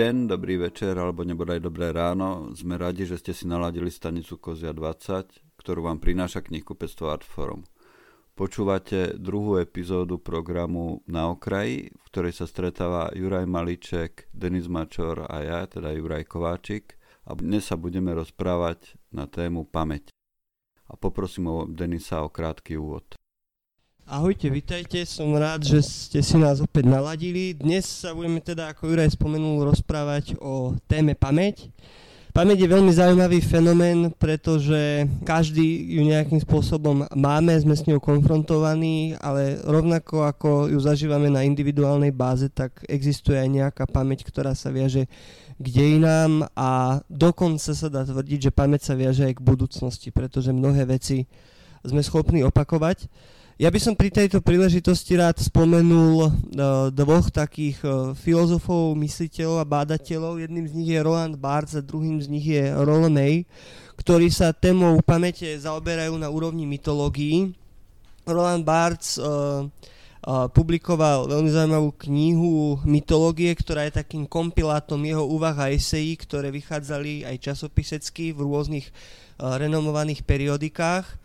deň, dobrý večer alebo nebodaj dobré ráno. Sme radi, že ste si naladili stanicu Kozia 20, ktorú vám prináša knihkupectvo Artforum. Počúvate druhú epizódu programu Na okraji, v ktorej sa stretáva Juraj Maliček, Denis Mačor a ja, teda Juraj Kováčik. A dnes sa budeme rozprávať na tému pamäť. A poprosím o Denisa o krátky úvod. Ahojte, vitajte, som rád, že ste si nás opäť naladili. Dnes sa budeme teda, ako Juraj spomenul, rozprávať o téme pamäť. Pamäť je veľmi zaujímavý fenomén, pretože každý ju nejakým spôsobom máme, sme s ňou konfrontovaní, ale rovnako ako ju zažívame na individuálnej báze, tak existuje aj nejaká pamäť, ktorá sa viaže k dejinám a dokonca sa dá tvrdiť, že pamäť sa viaže aj k budúcnosti, pretože mnohé veci sme schopní opakovať. Ja by som pri tejto príležitosti rád spomenul uh, dvoch takých uh, filozofov, mysliteľov a bádateľov. Jedným z nich je Roland Barthes a druhým z nich je Roland May, ktorí sa témou pamäte zaoberajú na úrovni mytológií. Roland Barthes uh, publikoval veľmi zaujímavú knihu mytológie, ktorá je takým kompilátom jeho úvah a esejí, ktoré vychádzali aj časopisecky v rôznych renomovaných periodikách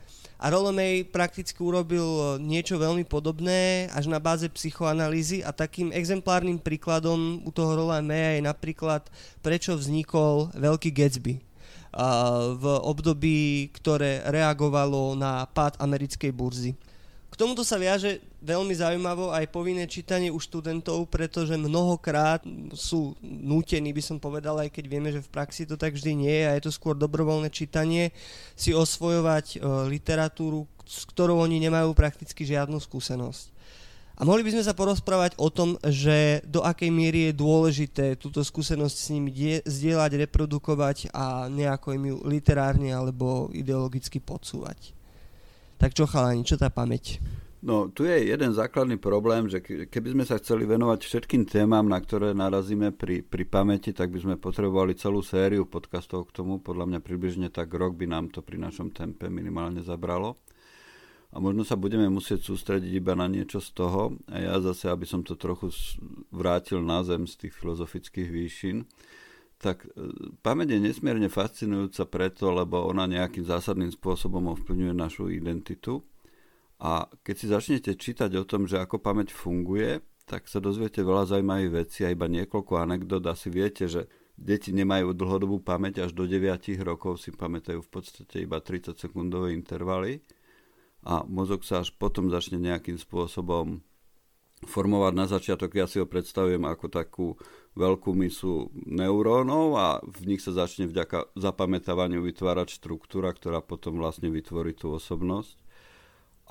a Rolomej prakticky urobil e, niečo veľmi podobné až na báze psychoanalýzy a takým exemplárnym príkladom u toho Rolomea je napríklad prečo vznikol Veľký Gatsby v období, ktoré reagovalo na pád americkej burzy. K tomuto sa viaže veľmi zaujímavo aj povinné čítanie u študentov, pretože mnohokrát sú nútení, by som povedal, aj keď vieme, že v praxi to tak vždy nie je a je to skôr dobrovoľné čítanie, si osvojovať e, literatúru, s ktorou oni nemajú prakticky žiadnu skúsenosť. A mohli by sme sa porozprávať o tom, že do akej miery je dôležité túto skúsenosť s nimi die- zdieľať, reprodukovať a nejako im ju literárne alebo ideologicky podsúvať. Tak čo chalani, čo tá pamäť? No, tu je jeden základný problém, že keby sme sa chceli venovať všetkým témam, na ktoré narazíme pri, pri pamäti, tak by sme potrebovali celú sériu podcastov k tomu. Podľa mňa približne tak rok by nám to pri našom tempe minimálne zabralo. A možno sa budeme musieť sústrediť iba na niečo z toho. A ja zase, aby som to trochu vrátil na zem z tých filozofických výšin, tak e, pamäť je nesmierne fascinujúca preto, lebo ona nejakým zásadným spôsobom ovplyvňuje našu identitu. A keď si začnete čítať o tom, že ako pamäť funguje, tak sa dozviete veľa zaujímavých vecí a iba niekoľko anekdot. Asi viete, že deti nemajú dlhodobú pamäť, až do 9 rokov si pamätajú v podstate iba 30 sekundové intervaly a mozog sa až potom začne nejakým spôsobom formovať na začiatok. Ja si ho predstavujem ako takú veľkú misu neurónov a v nich sa začne vďaka zapamätávaniu vytvárať štruktúra, ktorá potom vlastne vytvorí tú osobnosť.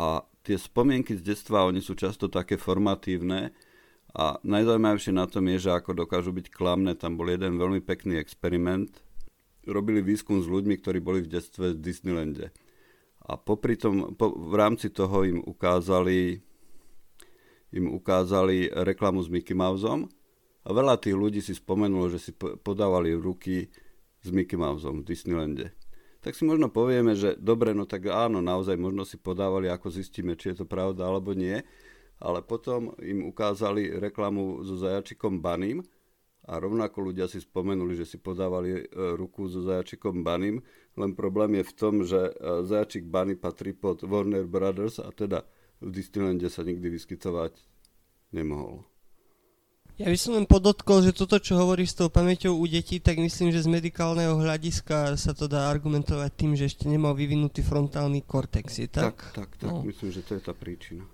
A tie spomienky z detstva, oni sú často také formatívne a najzaujímavejšie na tom je, že ako dokážu byť klamné, tam bol jeden veľmi pekný experiment. Robili výskum s ľuďmi, ktorí boli v detstve v Disneylande. A popri tom, po, v rámci toho im ukázali im ukázali reklamu s Mickey Mouseom a veľa tých ľudí si spomenulo, že si podávali ruky s Mickey Mouseom v Disneylande. Tak si možno povieme, že dobre, no tak áno, naozaj možno si podávali, ako zistíme, či je to pravda alebo nie. Ale potom im ukázali reklamu so zajačikom Banim a rovnako ľudia si spomenuli, že si podávali e, ruku so zajačikom Banim, len problém je v tom, že e, zajačik Bunny patrí pod Warner Brothers a teda v Disneylande sa nikdy vyskytovať nemohol. Ja by som len podotkol, že toto, čo hovorí s tou pamäťou u detí, tak myslím, že z medikálneho hľadiska sa to dá argumentovať tým, že ešte nemal vyvinutý frontálny kortex, je tak? Tak, tak, tak. No. myslím, že to je tá príčina.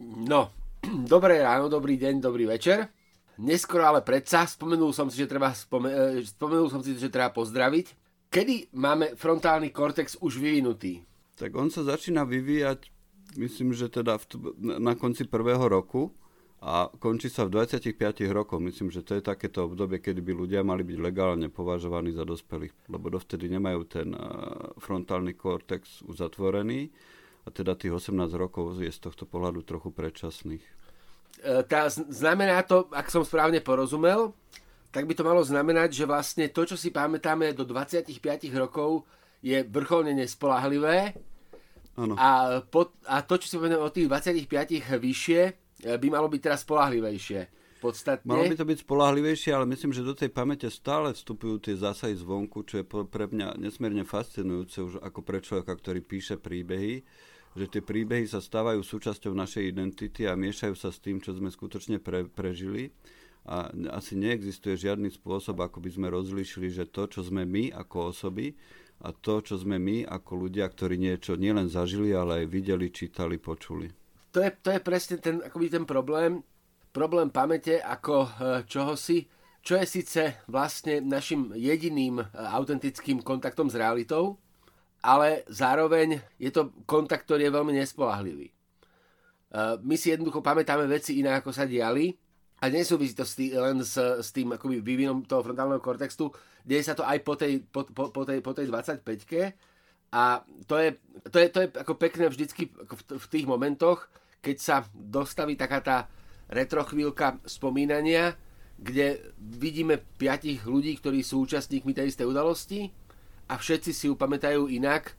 No, dobré ráno, dobrý deň, dobrý večer. Neskoro ale predsa, spomenul som si, že treba, spome- e, spomenul som si, že treba pozdraviť. Kedy máme frontálny kortex už vyvinutý? Tak on sa začína vyvíjať, myslím, že teda v, na konci prvého roku a končí sa v 25 rokoch. Myslím, že to je takéto obdobie, kedy by ľudia mali byť legálne považovaní za dospelých, lebo dovtedy nemajú ten eh, frontálny kortex uzatvorený a teda tých 18 rokov je z tohto pohľadu trochu predčasných. E, tá, znamená to, ak som správne porozumel, tak by to malo znamenať, že vlastne to, čo si pamätáme do 25 rokov, je vrcholne nespolahlivé ano. a, po, a to, čo si pamätáme od tých 25 vyššie, by malo byť teraz spolahlivejšie. podstatne. Malo by to byť spolahlivejšie, ale myslím, že do tej pamäte stále vstupujú tie zásahy zvonku, čo je pre mňa nesmierne fascinujúce už ako pre človeka, ktorý píše príbehy, že tie príbehy sa stávajú súčasťou našej identity a miešajú sa s tým, čo sme skutočne pre, prežili. A asi neexistuje žiadny spôsob, ako by sme rozlíšili, že to, čo sme my ako osoby a to, čo sme my ako ľudia, ktorí niečo nielen zažili, ale aj videli, čítali, počuli to je, to je presne ten, akoby ten problém, problém pamäte ako e, si, čo je síce vlastne našim jediným e, autentickým kontaktom s realitou, ale zároveň je to kontakt, ktorý je veľmi nespolahlivý. E, my si jednoducho pamätáme veci iné, ako sa diali a nesúvisí to len s, s tým akoby vývinom toho frontálneho kortextu, deje sa to aj po tej, po, po, po tej, po tej 25-ke a to je, to je, to je ako pekné vždycky v, v tých momentoch, keď sa dostaví taká tá retrochvíľka spomínania, kde vidíme piatich ľudí, ktorí sú účastníkmi tej istej udalosti a všetci si ju pamätajú inak.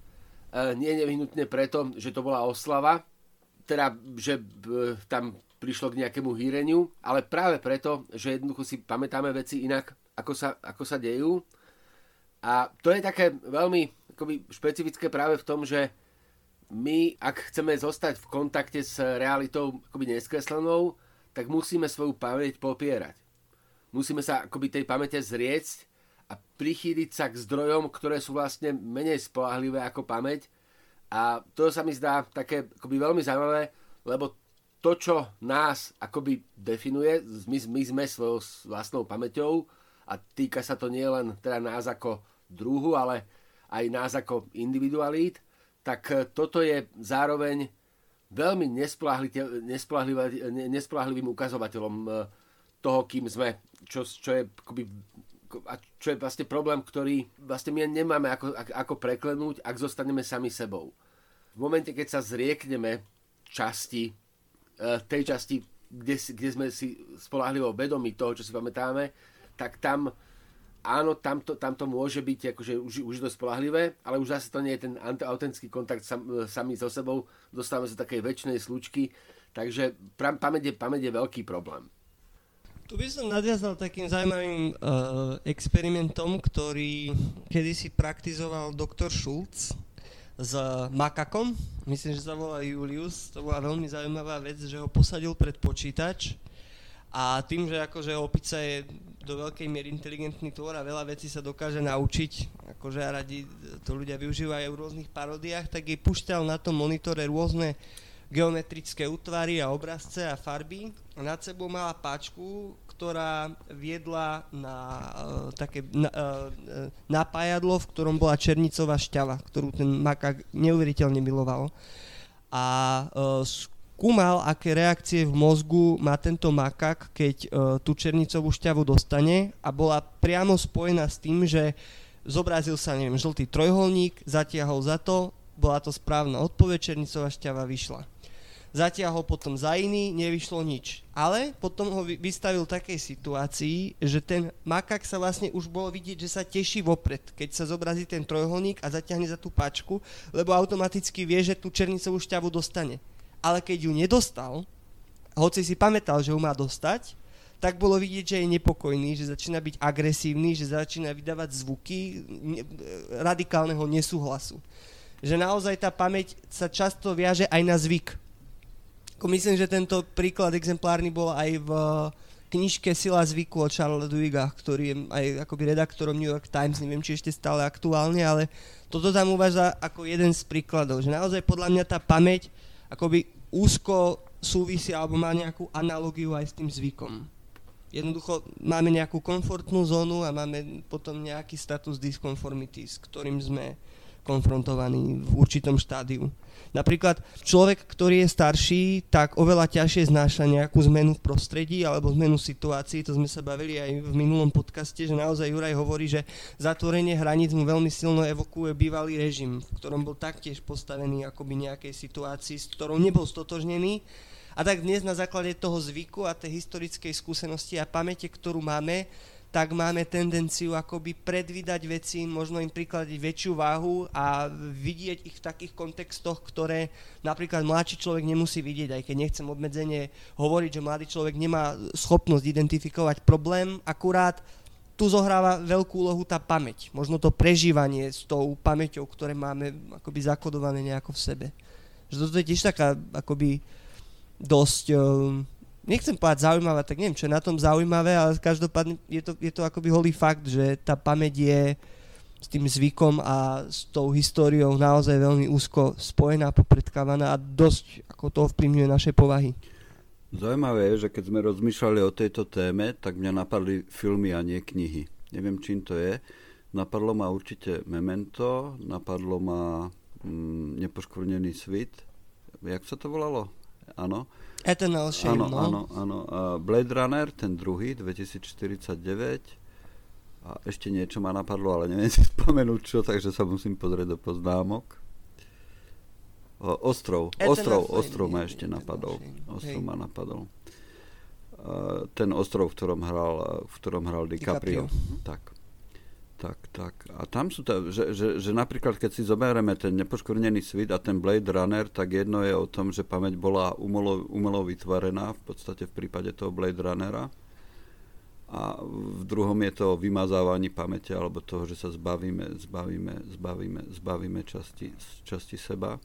E, nie nevyhnutne preto, že to bola oslava, teda, že e, tam prišlo k nejakému hýreniu, ale práve preto, že jednoducho si pamätáme veci inak, ako sa, ako sa dejú. A to je také veľmi akoby, špecifické práve v tom, že my, ak chceme zostať v kontakte s realitou akoby neskreslenou, tak musíme svoju pamäť popierať. Musíme sa akoby tej pamäte zriecť a prichýliť sa k zdrojom, ktoré sú vlastne menej spolahlivé ako pamäť. A to sa mi zdá také akoby veľmi zaujímavé, lebo to, čo nás akoby definuje, my, my sme svojou vlastnou pamäťou a týka sa to nielen teda nás ako druhu, ale aj nás ako individualít, tak e, toto je zároveň veľmi nespoľahlivým ukazovateľom e, toho, kým sme, čo, čo je akoby, čo je vlastne problém, ktorý vlastne my nemáme ako, ako preklenúť, ak zostaneme sami sebou. V momente, keď sa zriekneme časti, e, tej časti, kde, kde sme si spolahlivo vedomi toho, čo si pamätáme, tak tam áno, tam to, tam to môže byť akože už, už to spolahlivé, ale už zase to nie je ten autentický kontakt sam, sami so sebou, dostávame sa takej väčšnej slučky, takže pamäť je, pamäť je veľký problém. Tu by som nadviazal takým zaujímavým uh, experimentom, ktorý kedysi praktizoval doktor Schulz s makakom. Myslím, že sa volá Julius. To bola veľmi zaujímavá vec, že ho posadil pred počítač a tým, že akože opica je do veľkej miery inteligentný tvor a veľa vecí sa dokáže naučiť, akože a radi to ľudia využívajú v rôznych paródiách, tak jej pušťal na tom monitore rôzne geometrické útvary a obrazce a farby a nad sebou mala páčku, ktorá viedla na uh, také na, uh, napájadlo, v ktorom bola černicová šťava, ktorú ten makák neuveriteľne miloval. A uh, skúmal, aké reakcie v mozgu má tento makak, keď uh, tú černicovú šťavu dostane a bola priamo spojená s tým, že zobrazil sa, neviem, žltý trojholník, zatiahol za to, bola to správna odpoveď, černicová šťava vyšla. Zatiahol potom za iný, nevyšlo nič. Ale potom ho vystavil takej situácii, že ten makak sa vlastne už bolo vidieť, že sa teší vopred, keď sa zobrazí ten trojholník a zatiahne za tú pačku, lebo automaticky vie, že tú černicovú šťavu dostane ale keď ju nedostal, hoci si pamätal, že ju má dostať, tak bolo vidieť, že je nepokojný, že začína byť agresívny, že začína vydávať zvuky ne, radikálneho nesúhlasu. Že naozaj tá pamäť sa často viaže aj na zvyk. Myslím, že tento príklad exemplárny bol aj v knižke Sila zvyku od Charles Duiga, ktorý je aj akoby redaktorom New York Times, neviem, či ešte stále aktuálne, ale toto tam uvádza ako jeden z príkladov, že naozaj podľa mňa tá pamäť akoby úzko súvisí alebo má nejakú analogiu aj s tým zvykom. Jednoducho máme nejakú komfortnú zónu a máme potom nejaký status diskonformity, s ktorým sme konfrontovaní v určitom štádiu. Napríklad človek, ktorý je starší, tak oveľa ťažšie znáša nejakú zmenu v prostredí alebo zmenu situácií. To sme sa bavili aj v minulom podcaste, že naozaj Juraj hovorí, že zatvorenie hraníc mu veľmi silno evokuje bývalý režim, v ktorom bol taktiež postavený akoby nejakej situácii, s ktorou nebol stotožnený. A tak dnes na základe toho zvyku a tej historickej skúsenosti a pamäte, ktorú máme, tak máme tendenciu akoby predvídať veci, možno im prikladiť väčšiu váhu a vidieť ich v takých kontextoch, ktoré napríklad mladší človek nemusí vidieť, aj keď nechcem obmedzenie hovoriť, že mladý človek nemá schopnosť identifikovať problém, akurát tu zohráva veľkú úlohu tá pamäť, možno to prežívanie s tou pamäťou, ktoré máme akoby zakodované nejako v sebe. Že toto je tiež taká akoby dosť uh, nechcem povedať zaujímavé, tak neviem, čo je na tom zaujímavé, ale každopádne je to, je to akoby holý fakt, že tá pamäť je s tým zvykom a s tou históriou naozaj veľmi úzko spojená, popredkávaná a dosť ako to ovplyvňuje naše povahy. Zaujímavé je, že keď sme rozmýšľali o tejto téme, tak mňa napadli filmy a nie knihy. Neviem, čím to je. Napadlo ma určite Memento, napadlo ma mm, Nepoškvrnený svit. Jak sa to volalo? Áno. Eternal Shame, áno, no. Áno, áno. Blade Runner, ten druhý, 2049. A ešte niečo ma napadlo, ale neviem si spomenúť čo, takže sa musím pozrieť do poznámok. O, ostrov, Eternal ostrov, Flame, ostrov ma ešte napadol. Ostrov ma napadol. Ten ostrov, v ktorom hral, v ktorom hral DiCaprio. DiCaprio. Tak. Tak, tak. A tam sú, to, že, že, že napríklad, keď si zoberieme ten nepoškvrnený svit a ten Blade Runner, tak jedno je o tom, že pamäť bola umelo, umelo vytvorená, v podstate v prípade toho Blade Runnera. A v druhom je to o vymazávaní pamäte, alebo toho, že sa zbavíme, zbavíme, zbavíme, zbavíme časti, časti seba.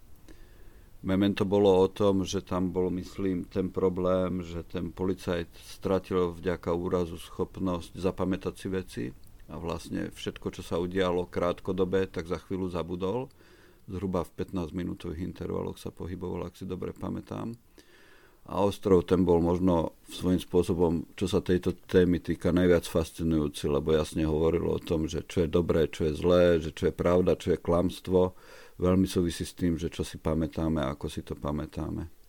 Memento bolo o tom, že tam bol, myslím, ten problém, že ten policajt stratil vďaka úrazu schopnosť zapamätať si veci a vlastne všetko, čo sa udialo krátkodobé, tak za chvíľu zabudol. Zhruba v 15 minútových intervaloch sa pohyboval, ak si dobre pamätám. A ostrov ten bol možno svojím spôsobom, čo sa tejto témy týka, najviac fascinujúci, lebo jasne hovoril o tom, že čo je dobré, čo je zlé, že čo je pravda, čo je klamstvo. Veľmi súvisí s tým, že čo si pamätáme a ako si to pamätáme.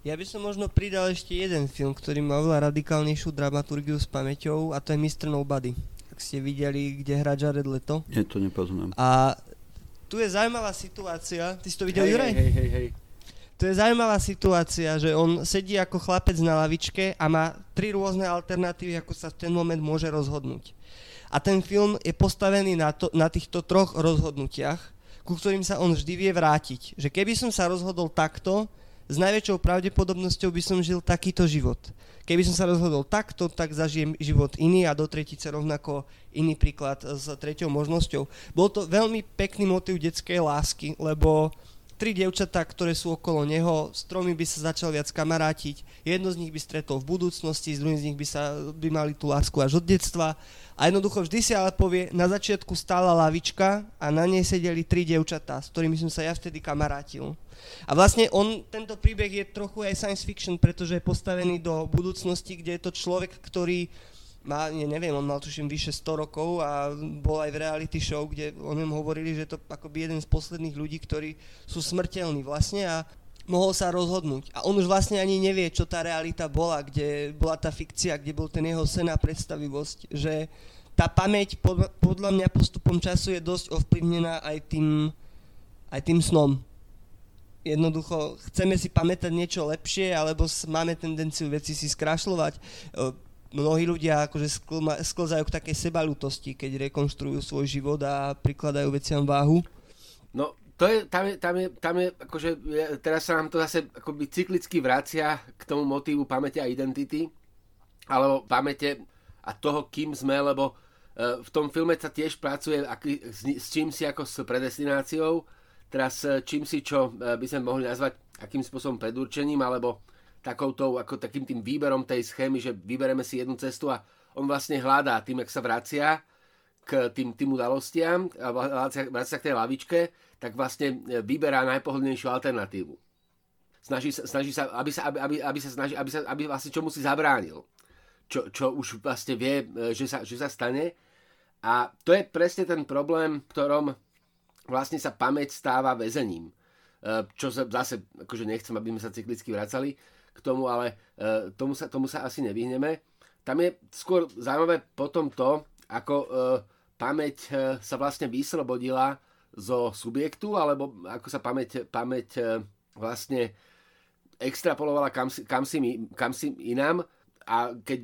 Ja by som možno pridal ešte jeden film, ktorý má oveľa radikálnejšiu dramaturgiu s pamäťou a to je Mr. Nobody. Ak ste videli, kde hrá Jared Leto. Nie, to nepoznám. A tu je zaujímavá situácia. Ty si to videl, hej, Juraj? Hej, hej, hej. Tu je zaujímavá situácia, že on sedí ako chlapec na lavičke a má tri rôzne alternatívy, ako sa v ten moment môže rozhodnúť. A ten film je postavený na, to, na týchto troch rozhodnutiach, ku ktorým sa on vždy vie vrátiť. Že keby som sa rozhodol takto, s najväčšou pravdepodobnosťou by som žil takýto život. Keby som sa rozhodol takto, tak zažijem život iný a do tretice rovnako iný príklad s treťou možnosťou. Bol to veľmi pekný motiv detskej lásky, lebo tri dievčatá, ktoré sú okolo neho, s tromi by sa začal viac kamarátiť, jedno z nich by stretol v budúcnosti, s druhým z nich by, sa, by mali tú lásku až od detstva a jednoducho vždy si ale povie, na začiatku stála lavička a na nej sedeli tri dievčatá, s ktorými som sa ja vtedy kamarátil. A vlastne on, tento príbeh je trochu aj science fiction, pretože je postavený do budúcnosti, kde je to človek, ktorý má, ne, neviem, on mal tuším vyše 100 rokov a bol aj v reality show, kde o ňom hovorili, že to akoby jeden z posledných ľudí, ktorí sú smrteľní vlastne a mohol sa rozhodnúť. A on už vlastne ani nevie, čo tá realita bola, kde bola tá fikcia, kde bol ten jeho sen a predstavivosť, že tá pamäť podľa mňa postupom času je dosť ovplyvnená aj tým, aj tým snom jednoducho chceme si pamätať niečo lepšie, alebo máme tendenciu veci si skrašľovať. Mnohí ľudia akože sklzajú k takej sebalutosti, keď rekonštruujú svoj život a prikladajú veciam váhu. No, to je, tam je, tam je, tam je akože, teraz sa nám to zase akoby cyklicky vracia k tomu motívu pamäte a identity, alebo pamäte a toho, kým sme, lebo e, v tom filme sa tiež pracuje aký, s, s čím si ako s predestináciou, teraz e, čím si, čo e, by sme mohli nazvať akým spôsobom predurčením, alebo takouto, ako takým tým výberom tej schémy, že vybereme si jednu cestu a on vlastne hľadá tým, ak sa vracia k tým, tým udalostiam a vracia, vracia k tej lavičke, tak vlastne e, vyberá najpohodlnejšiu alternatívu. Snaží sa, snaží sa, aby sa, aby, aby, aby sa snaží, aby, sa, aby vlastne čomu si zabránil. Čo, čo už vlastne vie, že sa, že sa stane. A to je presne ten problém, v ktorom vlastne sa pamäť stáva väzením. E, čo sa zase, akože nechcem, aby sme sa cyklicky vracali k tomu, ale e, tomu sa, tomu sa asi nevyhneme. Tam je skôr zaujímavé potom to, ako e, pamäť sa vlastne vyslobodila zo subjektu, alebo ako sa pamäť, pamäť vlastne extrapolovala kam si, kam si, kam si inám a keď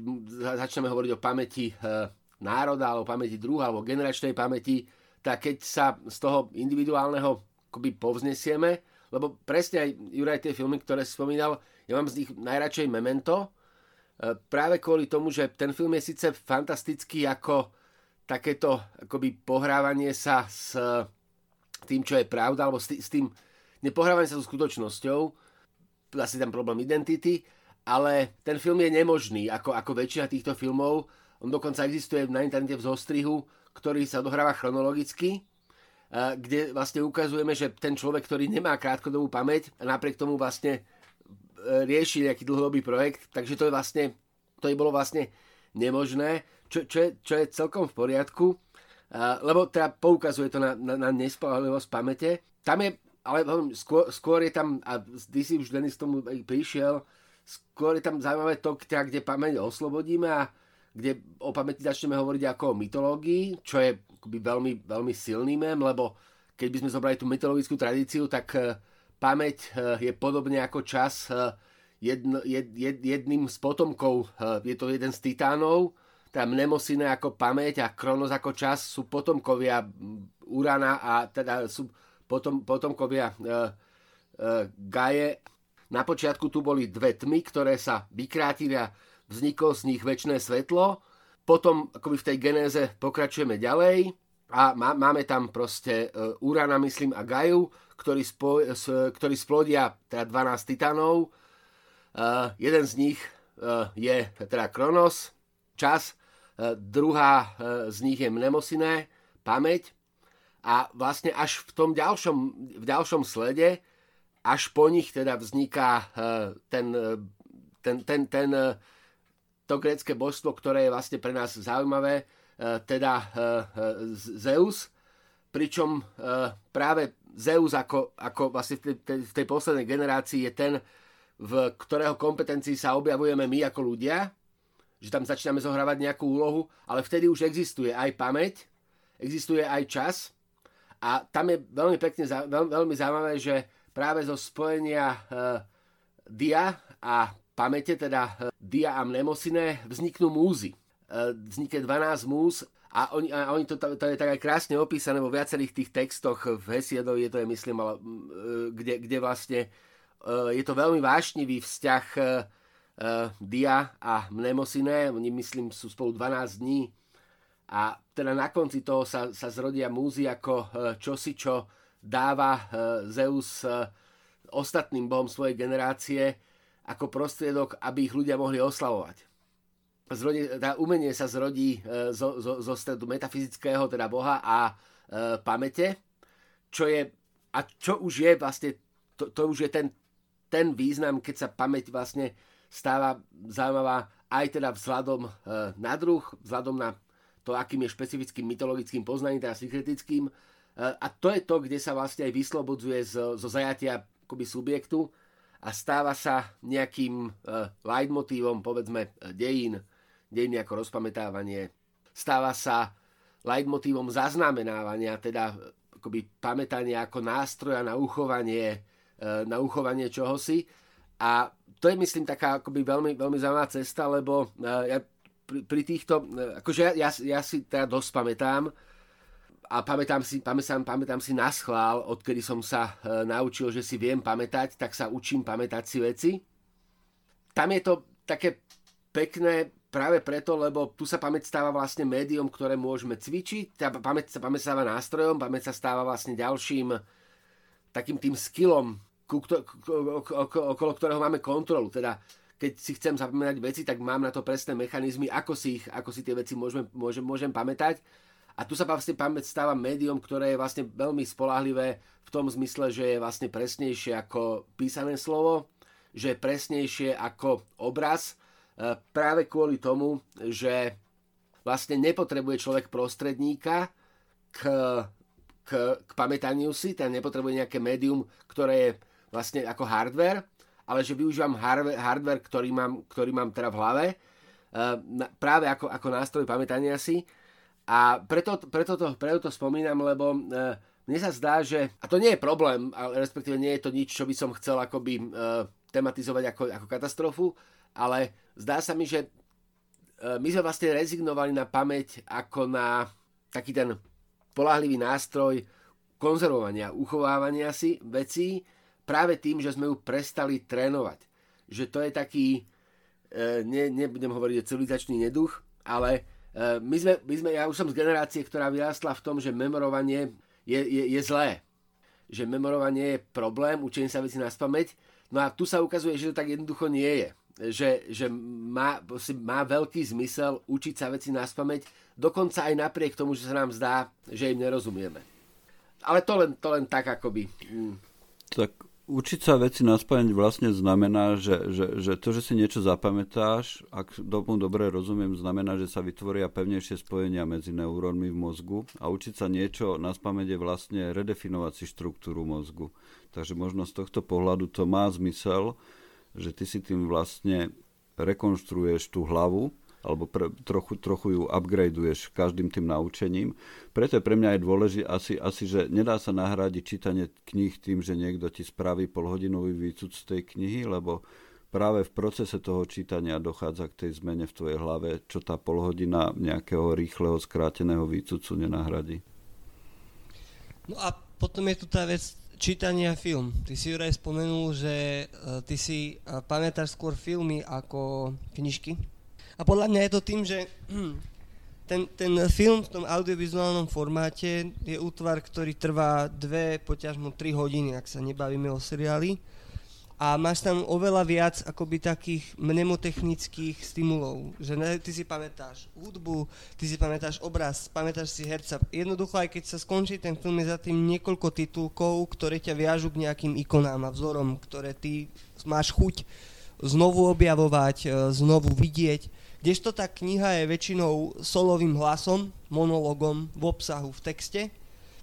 začneme hovoriť o pamäti národa, alebo pamäti druha, alebo generačnej pamäti, tak keď sa z toho individuálneho akoby povznesieme, lebo presne aj Juraj tie filmy, ktoré si spomínal, ja mám z nich najradšej Memento, práve kvôli tomu, že ten film je síce fantastický ako takéto akoby pohrávanie sa s tým, čo je pravda, alebo s tým nepohrávanie sa so skutočnosťou, asi tam problém identity, ale ten film je nemožný, ako, ako väčšina týchto filmov. On dokonca existuje na internete v zostrihu, ktorý sa dohráva chronologicky, kde vlastne ukazujeme, že ten človek, ktorý nemá krátkodobú pamäť a napriek tomu vlastne e, rieši nejaký dlhodobý projekt, takže to je vlastne, to je bolo vlastne nemožné, čo, čo, je, čo je celkom v poriadku, lebo teda poukazuje to na, na, na nespolahlivosť pamäte. Tam je ale skôr, skôr je tam, a si už Denis tomu prišiel, skôr je tam zaujímavé to, kde pamäť oslobodíme a kde o pamäti začneme hovoriť ako o mytológii, čo je akoby veľmi, veľmi silný mem, lebo keď by sme zobrali tú mytologickú tradíciu, tak uh, pamäť uh, je podobne ako čas uh, jedn, jed, jed, jedným z potomkov, je to jeden z titánov, teda Mnemosine ako pamäť a Kronos ako čas sú potomkovia Urana a teda sú potom, potomkovia e, e, Gaje. Na počiatku tu boli dve tmy, ktoré sa vykrátili a vzniklo z nich väčšie svetlo. Potom akoby v tej genéze pokračujeme ďalej a má, máme tam proste Urana, myslím, a Gaju, ktorí, spo, ktorí splodia teda 12 titanov. Uh, jeden z nich uh, je teda Kronos, čas, uh, druhá uh, z nich je Mnemosine, pamäť a vlastne až v tom ďalšom, v ďalšom slede, až po nich teda vzniká ten, ten, ten, ten, to grécke božstvo, ktoré je vlastne pre nás zaujímavé, teda Zeus, pričom práve Zeus ako, ako vlastne v tej, v tej poslednej generácii je ten, v ktorého kompetencii sa objavujeme my ako ľudia, že tam začíname zohrávať nejakú úlohu, ale vtedy už existuje aj pamäť, existuje aj čas a tam je veľmi pekne, veľ, veľmi zaujímavé, že práve zo spojenia e, dia a pamäte, teda e, dia a mnemosine, vzniknú múzy. E, vznikne 12 múz a oni, a oni to, to, je tak aj krásne opísané vo viacerých tých textoch v Hesiedovi, je to je myslím, ale, e, kde, kde vlastne e, je to veľmi vášnivý vzťah e, dia a mnemosine, oni myslím sú spolu 12 dní a teda na konci toho sa, sa zrodia múzy ako čosi, čo dáva Zeus ostatným bohom svojej generácie ako prostriedok, aby ich ľudia mohli oslavovať. Zrodí, tá umenie sa zrodí zo, zo, zo stredu metafyzického, teda Boha a e, pamäte, čo je, a čo už je vlastne, to, to už je ten, ten význam, keď sa pamäť vlastne stáva zaujímavá aj teda vzhľadom e, na druh, vzhľadom na to, akým je špecifickým mytologickým poznaním, teda sykretickým. E, a to je to, kde sa vlastne aj vyslobodzuje zo, zo zajatia akoby subjektu a stáva sa nejakým uh, leitmotívom, povedzme, dejín, dejín ako rozpamätávanie. Stáva sa leitmotívom zaznamenávania, teda akoby pamätania ako nástroja na uchovanie, uh, na uchovanie čohosi. A to je, myslím, taká akoby veľmi, veľmi zaujímavá cesta, lebo uh, ja pri, pri týchto, e, akože ja, ja, ja si teda dosť pamätám a pamätám si, pamätám, pamätám si na schvál, odkedy som sa e, naučil, že si viem pamätať, tak sa učím pamätať si veci. Tam je to také pekné práve preto, lebo tu sa pamäť stáva vlastne médium, ktoré môžeme cvičiť, tá pamäť sa pamäť stáva nástrojom, pamäť sa stáva vlastne ďalším takým tým skillom, okolo ktorého máme kontrolu. Teda keď si chcem zapamätať veci, tak mám na to presné mechanizmy, ako si, ich, ako si tie veci môžem, môžem, môžem pamätať. A tu sa vlastne pamäť stáva médium, ktoré je vlastne veľmi spolahlivé v tom zmysle, že je vlastne presnejšie ako písané slovo, že je presnejšie ako obraz, práve kvôli tomu, že vlastne nepotrebuje človek prostredníka k, k, k pamätaniu si, teda nepotrebuje nejaké médium, ktoré je vlastne ako hardware, ale že využívam hardware, ktorý mám, ktorý mám teda v hlave, eh, práve ako, ako nástroj pamätania si. A preto, preto, to, preto to spomínam, lebo eh, mne sa zdá, že, a to nie je problém, ale respektíve nie je to nič, čo by som chcel akoby tematizovať ako, ako katastrofu, ale zdá sa mi, že E, my sme vlastne rezignovali na pamäť ako na taký ten polahlivý nástroj konzervovania, uchovávania si vecí práve tým, že sme ju prestali trénovať. Že to je taký, e, ne, nebudem hovoriť o civilizačný neduch, ale e, my sme, my sme, ja už som z generácie, ktorá vyrástla v tom, že memorovanie je, je, je zlé. Že memorovanie je problém, učenie sa veci na spameť. No a tu sa ukazuje, že to tak jednoducho nie je že, že má, má veľký zmysel učiť sa veci na spameť, dokonca aj napriek tomu, že sa nám zdá, že im nerozumieme. Ale to len, to len tak akoby. Mm. Tak učiť sa veci na spameť vlastne znamená, že, že, že to, že si niečo zapamätáš, ak tomu dobre rozumiem, znamená, že sa vytvoria pevnejšie spojenia medzi neurónmi v mozgu a učiť sa niečo na spameť je vlastne redefinovať si štruktúru mozgu. Takže možno z tohto pohľadu to má zmysel, že ty si tým vlastne rekonštruuješ tú hlavu, alebo pre, trochu, trochu ju upgradeuješ každým tým naučením. Preto je pre mňa aj dôležité asi, asi, že nedá sa nahradiť čítanie kníh tým, že niekto ti spraví polhodinový výcud z tej knihy, lebo práve v procese toho čítania dochádza k tej zmene v tvojej hlave, čo tá polhodina nejakého rýchleho, skráteného výcudcu nenahradí. No a potom je tu tá vec, čítanie film. Ty si Juraj spomenul, že uh, ty si uh, pamätáš skôr filmy ako knižky. A podľa mňa je to tým, že ten, ten film v tom audiovizuálnom formáte je útvar, ktorý trvá dve, poťažmo tri hodiny, ak sa nebavíme o seriáli a máš tam oveľa viac akoby takých mnemotechnických stimulov, že ne, ty si pamätáš hudbu, ty si pamätáš obraz, pamätáš si herca. Jednoducho aj keď sa skončí ten film, je za tým niekoľko titulkov, ktoré ťa viažu k nejakým ikonám a vzorom, ktoré ty máš chuť znovu objavovať, e, znovu vidieť. Kdežto tá kniha je väčšinou solovým hlasom, monologom v obsahu, v texte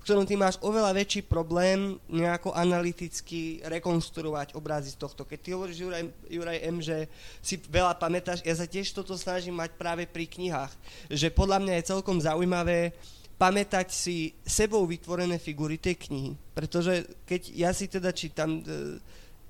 ktorom ty máš oveľa väčší problém nejako analyticky rekonstruovať obrazy z tohto. Keď ty hovoríš, Juraj, Juraj M., že si veľa pamätáš, ja sa tiež toto snažím mať práve pri knihách. Že podľa mňa je celkom zaujímavé pamätať si sebou vytvorené figury tej knihy. Pretože keď ja si teda čítam e,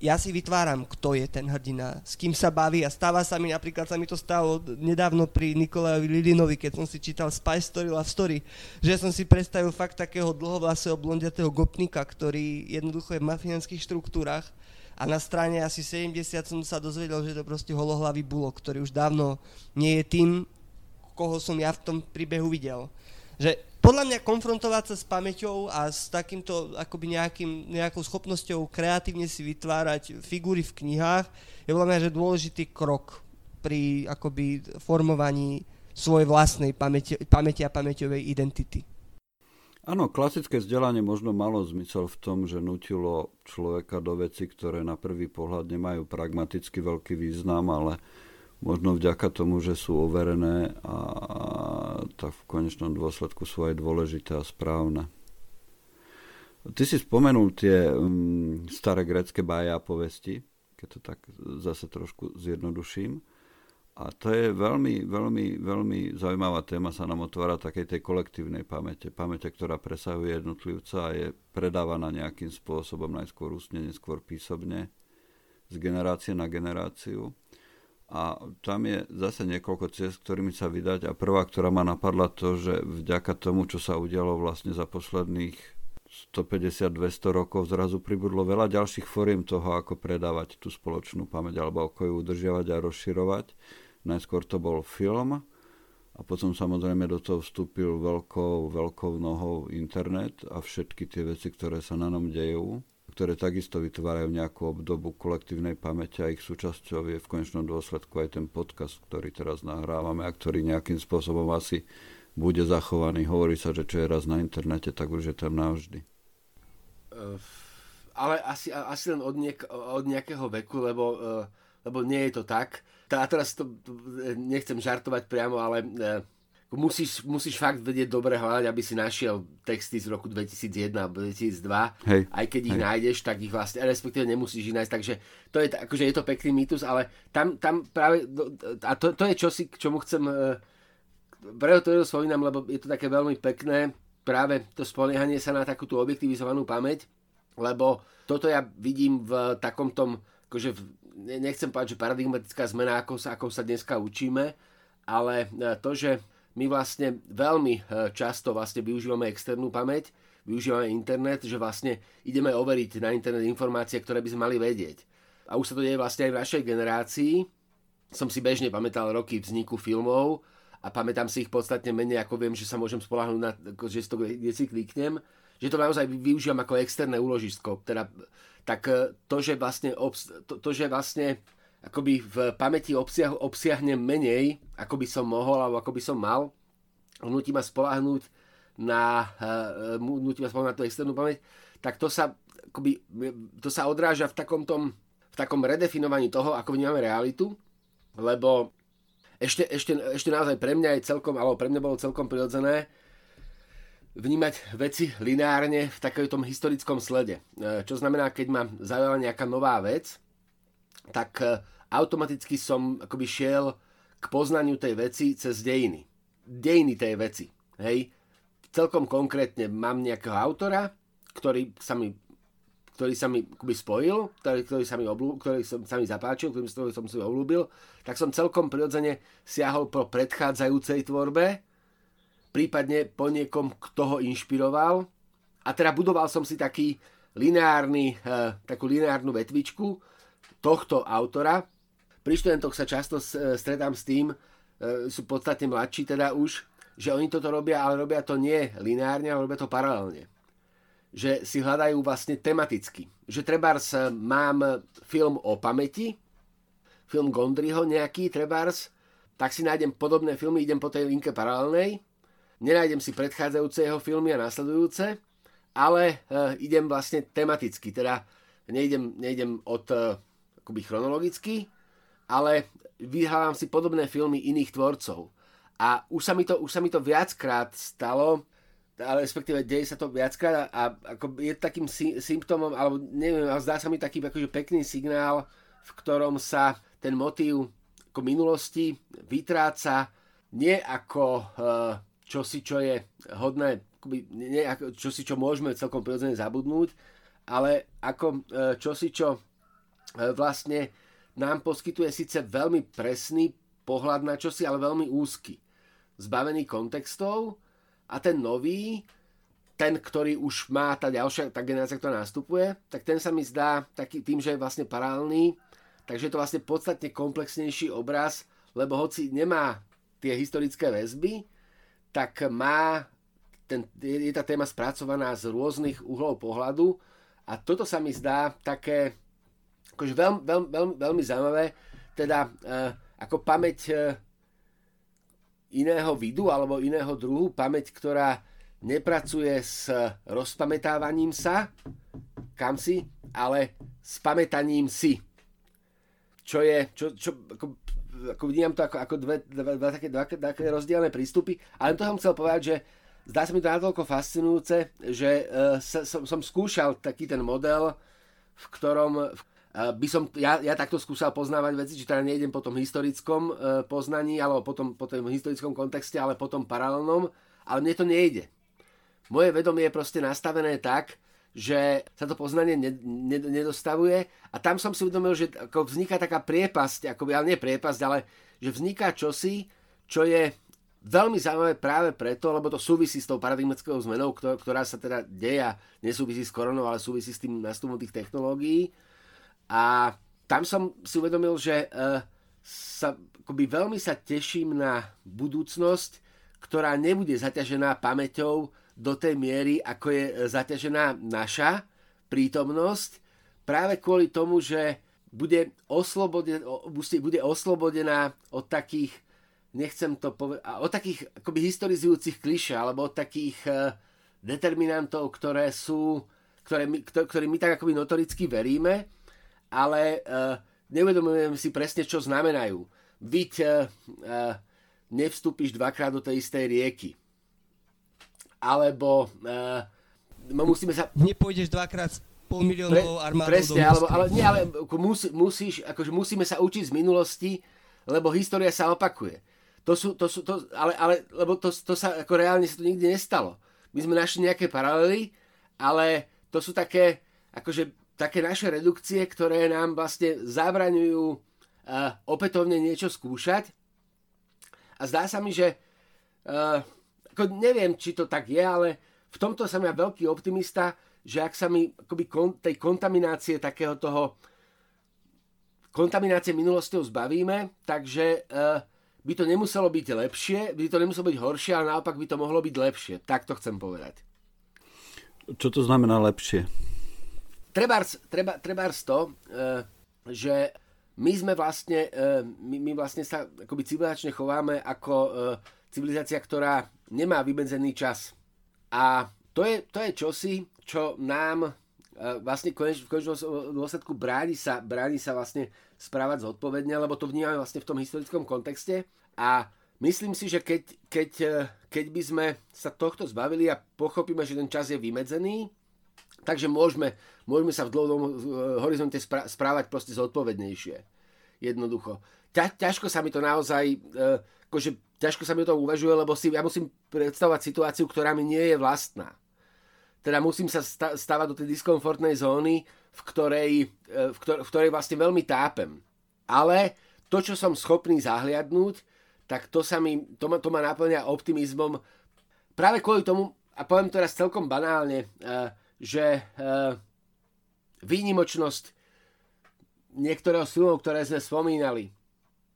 ja si vytváram, kto je ten hrdina, s kým sa baví a stáva sa mi, napríklad sa mi to stalo nedávno pri Nikolajovi Lilinovi, keď som si čítal Spy Story Love Story, že som si predstavil fakt takého dlhovlasého blondiatého gopnika, ktorý jednoducho je v mafiánskych štruktúrach a na strane asi 70 som sa dozvedel, že to proste holohlavý bulok, ktorý už dávno nie je tým, koho som ja v tom príbehu videl. Že podľa mňa konfrontovať sa s pamäťou a s takýmto akoby nejakým, nejakou schopnosťou kreatívne si vytvárať figúry v knihách je podľa mňa že dôležitý krok pri akoby formovaní svojej vlastnej pamäti, a pamäťovej identity. Áno, klasické vzdelanie možno malo zmysel v tom, že nutilo človeka do veci, ktoré na prvý pohľad nemajú pragmaticky veľký význam, ale možno vďaka tomu, že sú overené a tak v konečnom dôsledku sú aj dôležité a správne. Ty si spomenul tie um, staré grecké báje a povesti, keď to tak zase trošku zjednoduším. A to je veľmi, veľmi, veľmi zaujímavá téma, sa nám otvára takej tej kolektívnej pamäte. Pamäte, ktorá presahuje jednotlivca a je predávaná nejakým spôsobom, najskôr ústne, neskôr písobne, z generácie na generáciu. A tam je zase niekoľko ciest, ktorými sa vydať. A prvá, ktorá ma napadla to, že vďaka tomu, čo sa udialo vlastne za posledných 150-200 rokov, zrazu pribudlo veľa ďalších foriem toho, ako predávať tú spoločnú pamäť, alebo ako ju udržiavať a rozširovať. Najskôr to bol film, a potom samozrejme do toho vstúpil veľkou, veľkou nohou internet a všetky tie veci, ktoré sa na ňom dejú ktoré takisto vytvárajú nejakú obdobu kolektívnej pamäte a ich súčasťou je v konečnom dôsledku aj ten podcast, ktorý teraz nahrávame a ktorý nejakým spôsobom asi bude zachovaný. Hovorí sa, že čo je raz na internete, tak už je tam navždy. Ale asi, asi len od, niek- od nejakého veku, lebo, eh, lebo nie je to tak. A teraz to nechcem žartovať priamo, ale eh, musíš, musíš fakt vedieť dobre hľadať, aby si našiel texty z roku 2001 alebo 2002. Hej, Aj keď ich hej. nájdeš, tak ich vlastne, respektíve nemusíš ich nájsť. Takže to je, akože je to pekný mýtus, ale tam, tam práve, a to, to je čosi, k čomu chcem, e, preto to spomínam, lebo je to také veľmi pekné, práve to spoliehanie sa na takú tú objektivizovanú pamäť, lebo toto ja vidím v takom tom, akože v, nechcem povedať, že paradigmatická zmena, ako sa, ako sa dneska učíme, ale to, že my vlastne veľmi často vlastne využívame externú pamäť, využívame internet, že vlastne ideme overiť na internet informácie, ktoré by sme mali vedieť. A už sa to deje vlastne aj v našej generácii. Som si bežne pamätal roky vzniku filmov, a pamätám si ich podstatne menej, ako viem, že sa môžem spolahnúť na, že si to kde si kliknem, že to naozaj využívam ako externé úložisko. Teda, tak e, to, že vlastne, to, to, že vlastne akoby v pamäti obsiah, obsiahnem menej, ako by som mohol alebo ako by som mal, nutí ma spolahnúť na, uh, nutí ma spolahnúť na tú externú pamäť, tak to sa, akoby, to sa odráža v takom, tom, v takom redefinovaní toho, ako vnímame realitu, lebo ešte, ešte, ešte naozaj pre mňa je celkom, alebo pre mňa bolo celkom prirodzené vnímať veci lineárne v takom historickom slede. E, čo znamená, keď ma zaujala nejaká nová vec, tak e, automaticky som akoby šiel k poznaniu tej veci cez dejiny. Dejiny tej veci. Hej. Celkom konkrétne mám nejakého autora, ktorý sa mi ktorý sa mi akoby spojil, ktorý, ktorý, sa mi oblú, ktorý som, sa mi zapáčil, ktorý, ktorý som si obľúbil, tak som celkom prirodzene siahol po predchádzajúcej tvorbe, prípadne po niekom, kto ho inšpiroval. A teda budoval som si taký lineárny, eh, takú lineárnu vetvičku tohto autora. Pri študentoch sa často stretám s tým, eh, sú podstatne mladší teda už, že oni toto robia, ale robia to nie lineárne, ale robia to paralelne že si hľadajú vlastne tematicky. Že trebárs mám film o pamäti, film Gondryho nejaký, trebárs, tak si nájdem podobné filmy, idem po tej linke paralelnej, nenájdem si predchádzajúce jeho filmy a nasledujúce, ale uh, idem vlastne tematicky, teda nejdem, nejdem od uh, akoby chronologicky, ale vyhľadám si podobné filmy iných tvorcov. A už sa mi to, už sa mi to viackrát stalo, ale respektíve deje sa to viackrát a ako je takým sy- symptómom, alebo neviem, ale zdá sa mi taký akože pekný signál, v ktorom sa ten motív ako minulosti vytráca nie ako uh, čosi, čo je hodné, akoby, nie ako čosi, čo môžeme celkom prirodzene zabudnúť, ale ako uh, čosi, čo vlastne nám poskytuje síce veľmi presný pohľad na čosi, ale veľmi úzky. Zbavený kontextov, a ten nový, ten, ktorý už má tá ďalšia, tá generácia, ktorá nastupuje, tak ten sa mi zdá taký tým, že je vlastne paralelný, takže je to vlastne podstatne komplexnejší obraz, lebo hoci nemá tie historické väzby, tak má ten, je tá téma spracovaná z rôznych uhlov pohľadu a toto sa mi zdá také akože veľmi, veľmi, veľmi, veľmi zaujímavé, teda e, ako pamäť e, iného vidu alebo iného druhu, pamäť, ktorá nepracuje s rozpamätávaním sa, kam si, ale s pamätaním si. Čo je, čo, čo ako, ako vnímam to ako, ako dve, dve, dve, také, dve, také rozdielne prístupy, ale to som chcel povedať, že zdá sa mi to natoľko fascinujúce, že uh, sa, som, som skúšal taký ten model, v ktorom, by som, ja, ja takto skúsal poznávať veci, či teda nejdem po tom historickom e, poznaní, alebo po tom, po tom historickom kontexte, ale po tom paralelnom, ale mne to nejde. Moje vedomie je proste nastavené tak, že sa to poznanie ne, ne, nedostavuje a tam som si uvedomil, že ako vzniká taká priepasť, ako, ale nie priepasť, ale že vzniká čosi, čo je veľmi zaujímavé práve preto, lebo to súvisí s tou paradigmatickou zmenou, ktorá sa teda deja, nesúvisí s koronou, ale súvisí s tým nastupom tých technológií a tam som si uvedomil, že uh, sa, akoby veľmi sa teším na budúcnosť, ktorá nebude zaťažená pamäťou do tej miery, ako je zaťažená naša prítomnosť, práve kvôli tomu, že bude, osloboden, bude oslobodená od takých, nechcem to povedať, od takých akoby historizujúcich kliše, alebo od takých uh, determinantov, ktoré sú, ktoré my, ktoré my tak akoby notoricky veríme, ale uh, neuvedomujem si presne, čo znamenajú. Byť uh, uh, nevstúpiš dvakrát do tej istej rieky. Alebo uh, musíme sa... Nepôjdeš dvakrát pol miliónovou Pre, armádou Presne, do alebo, ale, nie, ale musí, musíš, akože musíme sa učiť z minulosti, lebo história sa opakuje. To sú, to sú, to, ale, ale, lebo to, to sa, ako reálne sa to nikdy nestalo. My sme našli nejaké paralely, ale to sú také, akože také naše redukcie, ktoré nám vlastne zabraňujú uh, opätovne niečo skúšať. A zdá sa mi, že uh, ako neviem, či to tak je, ale v tomto som ja veľký optimista, že ak sa mi akoby kon, tej kontaminácie takého toho kontaminácie minulosťou zbavíme, takže uh, by to nemuselo byť lepšie, by to nemuselo byť horšie, ale naopak by to mohlo byť lepšie. Tak to chcem povedať. Čo to znamená lepšie? Trebárs, treba, trebárs to, uh, že my sme vlastne, uh, my, my vlastne sa akoby civilizačne chováme ako uh, civilizácia, ktorá nemá vymedzený čas. A to je, to je čosi, čo nám vlastne v konečnom dôsledku bráni sa, bráni sa vlastne správať zodpovedne, lebo to vnímame vlastne v tom historickom kontexte. A myslím si, že keď, keď, keď by sme sa tohto zbavili a pochopíme, že ten čas je vymedzený, Takže môžeme, môžeme sa v dlhodobom eh, horizonte správať proste zodpovednejšie. Jednoducho. Ťa, ťažko sa mi to naozaj, uh, akože ťažko sa mi to uvažuje, lebo si, ja musím predstavovať situáciu, ktorá mi nie je vlastná. Teda musím sa stavať do tej diskomfortnej zóny, v ktorej, uh, v, ktor- v ktorej vlastne veľmi tápem. Ale to, čo som schopný zahliadnúť, tak to, sa mi, to, ma, to ma naplňa optimizmom. Práve kvôli tomu, a poviem teraz celkom banálne, uh, že uh, výnimočnosť niektorého filmov, ktoré sme spomínali,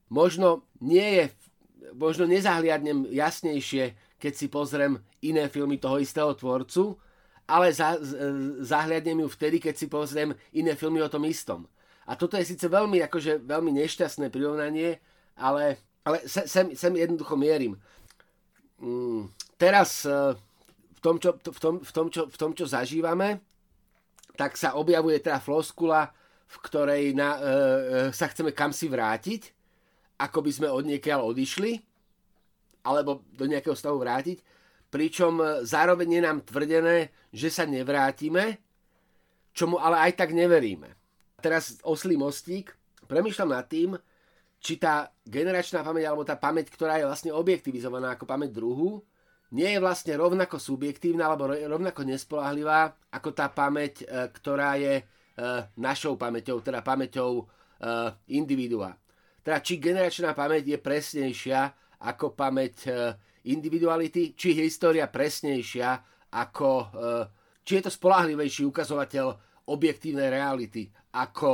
možno nie je, možno nezahliadnem jasnejšie, keď si pozriem iné filmy toho istého tvorcu, ale za, zahliadnem ju vtedy, keď si pozriem iné filmy o tom istom. A toto je síce veľmi, akože, veľmi nešťastné prirovnanie, ale, ale sem, sem jednoducho mierim. Mm, teraz uh, tom, čo, v tom, v tom, čo, v tom, čo zažívame, tak sa objavuje teda floskula, v ktorej na, e, e, sa chceme kam si vrátiť, ako by sme od niekiaľ odišli, alebo do nejakého stavu vrátiť, pričom e, zároveň je nám tvrdené, že sa nevrátime, čomu ale aj tak neveríme. Teraz oslý mostík, premýšľam nad tým, či tá generačná pamäť, alebo tá pamäť, ktorá je vlastne objektivizovaná ako pamäť druhu, nie je vlastne rovnako subjektívna alebo rovnako nespolahlivá ako tá pamäť, e, ktorá je e, našou pamäťou, teda pamäťou e, individua. Teda či generačná pamäť je presnejšia ako pamäť individuality, či história presnejšia ako, či je to spolahlivejší ukazovateľ objektívnej reality ako,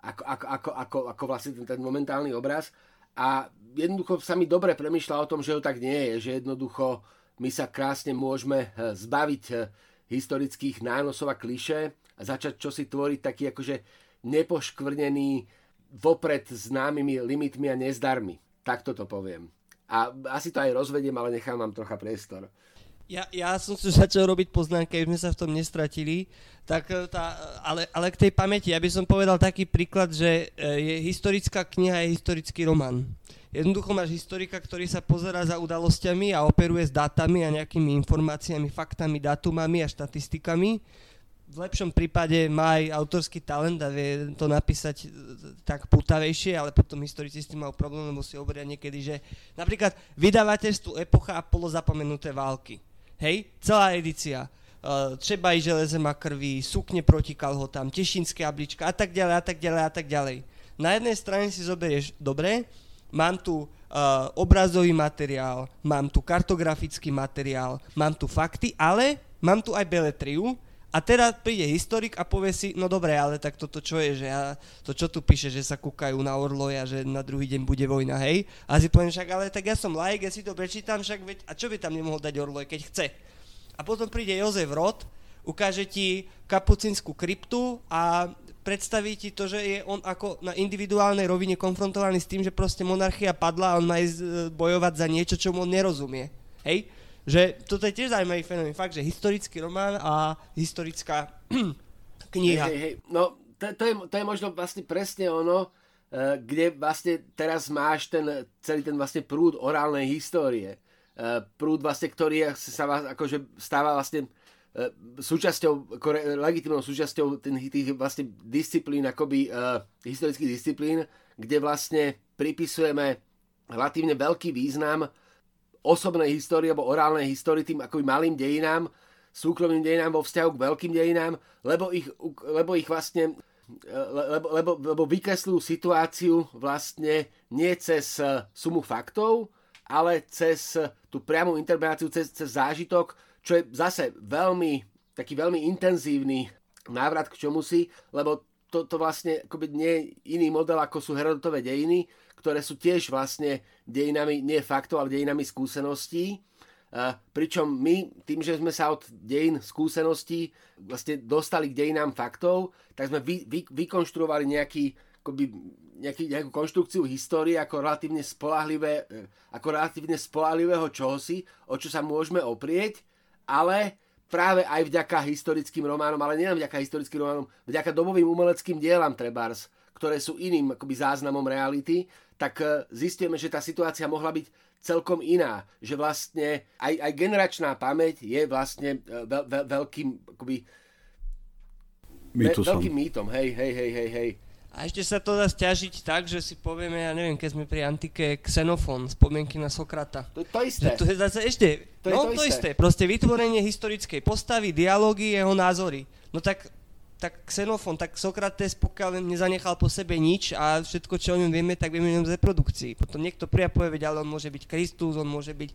ako, ako, ako, ako, ako vlastne ten, ten momentálny obraz. A jednoducho sa mi dobre premyšľa o tom, že to tak nie je, že jednoducho my sa krásne môžeme eh, zbaviť eh, historických nánosov a kliše a začať čosi tvoriť taký akože nepoškvrnený vopred známymi limitmi a nezdarmi. Takto to poviem. A asi to aj rozvediem, ale nechám vám trocha priestor. Ja, ja som si začal robiť poznámky, aby sme sa v tom nestratili, tak eh, tá, ale, ale k tej pamäti, ja by som povedal taký príklad, že je historická kniha, je historický román. Jednoducho máš historika, ktorý sa pozera za udalosťami a operuje s dátami a nejakými informáciami, faktami, datumami a štatistikami. V lepšom prípade má aj autorský talent a vie to napísať eh, tak putavejšie, ale potom historici s tým majú problém, lebo si hovoria niekedy, že napríklad vydavateľstvu epocha a polozapomenuté války Hej, celá edícia. Uh, třeba i železe má krví, sukne proti kalhotám, tešinské ablička a tak ďalej a tak ďalej a tak ďalej. Na jednej strane si zoberieš, dobre, mám tu uh, obrazový materiál, mám tu kartografický materiál, mám tu fakty, ale mám tu aj beletriu, a teraz príde historik a povie si, no dobre, ale tak toto čo je, že ja, to čo tu píše, že sa kúkajú na orloja, že na druhý deň bude vojna, hej? A si poviem však, ale tak ja som like, ja si to prečítam, však veď, a čo by tam nemohol dať orloj, keď chce? A potom príde Jozef Rod, ukáže ti kapucinskú kryptu a predstaví ti to, že je on ako na individuálnej rovine konfrontovaný s tým, že proste monarchia padla a on má ísť bojovať za niečo, čo on nerozumie. Hej? že toto je tiež zaujímavý fenomén. Fakt, že historický román a historická kniha. Hej, hej, no, to, to, je, to je možno vlastne presne ono, uh, kde vlastne teraz máš ten, celý ten vlastne prúd orálnej histórie. Uh, prúd vlastne, ktorý sa vás, akože stáva vlastne uh, súčasťou, legitimnou súčasťou tých vlastne disciplín, akoby uh, historických disciplín, kde vlastne pripisujeme relatívne veľký význam osobnej histórie alebo orálnej histórii tým akoby malým dejinám, súkromným dejinám vo vzťahu k veľkým dejinám, lebo ich, lebo ich vlastne lebo, lebo, lebo vykresľujú situáciu vlastne nie cez sumu faktov, ale cez tú priamú interpretáciu, cez, cez zážitok, čo je zase veľmi, taký veľmi intenzívny návrat k čomu si, lebo to, to vlastne akoby nie je iný model, ako sú Herodotové dejiny, ktoré sú tiež vlastne dejinami, nie faktov, ale dejinami skúseností. Pričom my, tým, že sme sa od dejín skúseností vlastne dostali k dejinám faktov, tak sme vy, vy, vykonštruovali nejaký, akoby, nejaký, nejakú konštrukciu histórie ako relatívne spolahlivé, e, ako relatívne spolahlivého čohosi, o čo sa môžeme oprieť, ale práve aj vďaka historickým románom, ale nielen vďaka historickým románom, vďaka dobovým umeleckým dielam Trebars, ktoré sú iným akoby záznamom reality, tak e, zistíme, že tá situácia mohla byť celkom iná. Že vlastne aj, aj generačná pamäť je vlastne e, veľ, veľ, veľkým akoby, Mýtusom. veľkým mýtom. Hej, hej, hej, hej, hej. A ešte sa to dá stiažiť tak, že si povieme, ja neviem, keď sme pri antike, Xenofón, spomienky na Sokrata. To je to isté. Že to je zase ešte, To je no to to isté. isté. Proste vytvorenie historickej postavy, dialógy, jeho názory. No tak, tak Xenofón, tak Sokrates, pokiaľ nezanechal po sebe nič a všetko, čo o ňom vieme, tak vieme o ňom z reprodukcii. Potom niekto príde a povie, ale on môže byť Kristus, on môže byť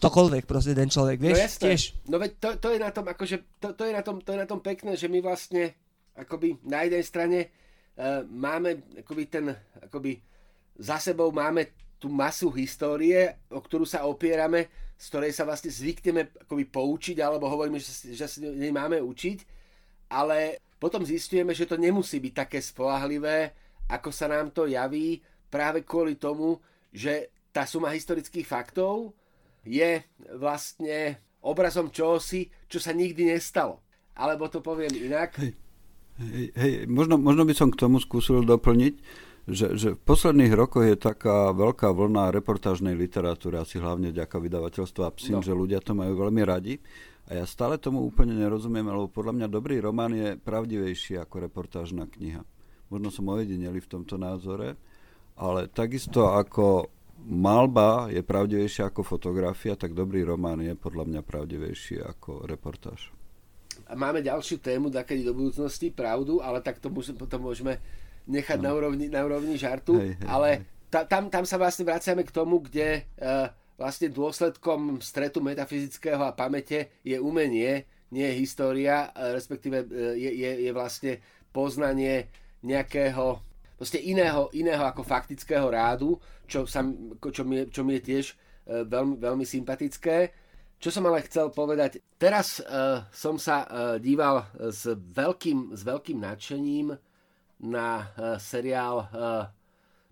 ktokoľvek, proste ten človek, vieš, no jasné. tiež. No veď to, to, je na tom, akože, to, to, je na tom, to je na tom pekné, že my vlastne akoby na jednej strane máme akoby ten, akoby za sebou máme tú masu histórie, o ktorú sa opierame, z ktorej sa vlastne zvykneme akoby poučiť, alebo hovoríme, že, si- sa nej máme učiť, ale potom zistujeme, že to nemusí byť také spolahlivé, ako sa nám to javí, práve kvôli tomu, že tá suma historických faktov je vlastne obrazom čohosi, čo sa nikdy nestalo. Alebo to poviem inak. Hej. Hej, možno, možno by som k tomu skúsil doplniť, že, že v posledných rokoch je taká veľká vlna reportážnej literatúry, asi hlavne vďaka vydavateľstva Psim, No. no. že ľudia to majú veľmi radi. A ja stále tomu úplne nerozumiem, lebo podľa mňa dobrý román je pravdivejší ako reportážna kniha. Možno som ojedineli v tomto názore, ale takisto ako malba je pravdivejšia ako fotografia, tak dobrý román je podľa mňa pravdivejší ako reportáž. Máme ďalšiu tému, takedy do budúcnosti, pravdu, ale tak to môžeme, potom môžeme nechať na, úrovni, na úrovni žartu. Hej, hej, ale hej. ta, tam, tam sa vlastne vraciame k tomu, kde uh, vlastne dôsledkom stretu metafyzického a pamäte je umenie, nie je história, eh, respektíve eh, je, je, je vlastne poznanie nejakého proste iného, iného ako faktického rádu, čo, sa, čo, mi, čo mi je tiež veľmi, veľmi sympatické. Čo som ale chcel povedať, teraz uh, som sa uh, díval s veľkým, s veľkým nadšením na uh, seriál uh,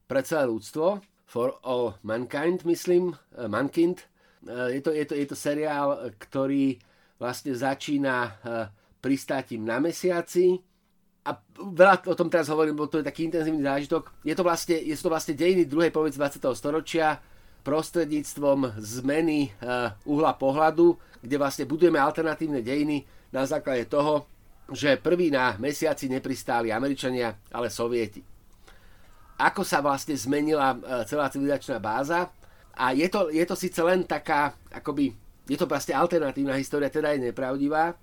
Pre celé ľudstvo, For All Mankind, myslím, uh, Mankind. Uh, je, to, je, to, je to seriál, ktorý vlastne začína uh, pristátím na mesiaci, a veľa o tom teraz hovorím, bo to je taký intenzívny zážitok. Je to vlastne, je to vlastne dejiny druhej polovice 20. storočia prostredníctvom zmeny uh, uhla pohľadu, kde vlastne budujeme alternatívne dejiny na základe toho, že prví na mesiaci nepristáli Američania, ale Sovieti. Ako sa vlastne zmenila uh, celá civilizačná báza a je to, je to síce len taká, akoby, je to vlastne alternatívna história, teda je nepravdivá,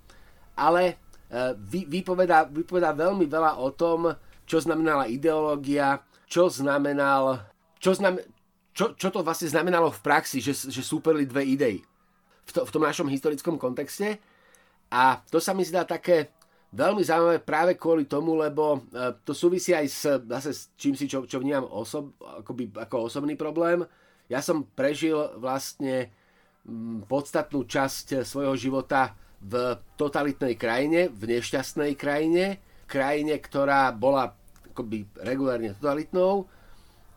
ale uh, vy, vypovedá, vypovedá veľmi veľa o tom, čo znamenala ideológia, čo znamenal, čo, znam, čo, čo to vlastne znamenalo v praxi, že, že súperli dve idei v, to, v tom našom historickom kontexte. A to sa mi zdá také veľmi zaujímavé práve kvôli tomu, lebo e, to súvisí aj s, zase s čím si, čo, čo vnímam osob, akoby, ako osobný problém. Ja som prežil vlastne podstatnú časť svojho života v totalitnej krajine, v nešťastnej krajine, krajine, ktorá bola akoby regulárne totalitnou,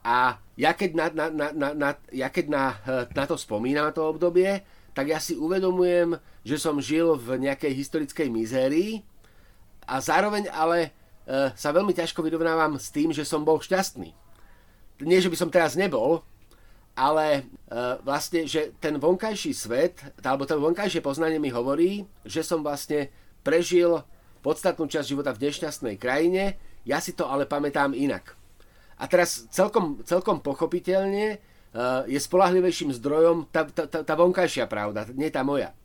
a ja keď na, na, na, na, na, ja keď na, eh, na to spomínam, na to obdobie, tak ja si uvedomujem, že som žil v nejakej historickej mizérii a zároveň ale e, sa veľmi ťažko vyrovnávam s tým, že som bol šťastný. Nie, že by som teraz nebol, ale e, vlastne, že ten vonkajší svet, alebo to vonkajšie poznanie mi hovorí, že som vlastne prežil podstatnú časť života v nešťastnej krajine, ja si to ale pamätám inak. A teraz celkom, celkom pochopiteľne uh, je spolahlivejším zdrojom tá, tá, tá, tá vonkajšia pravda, nie tá moja.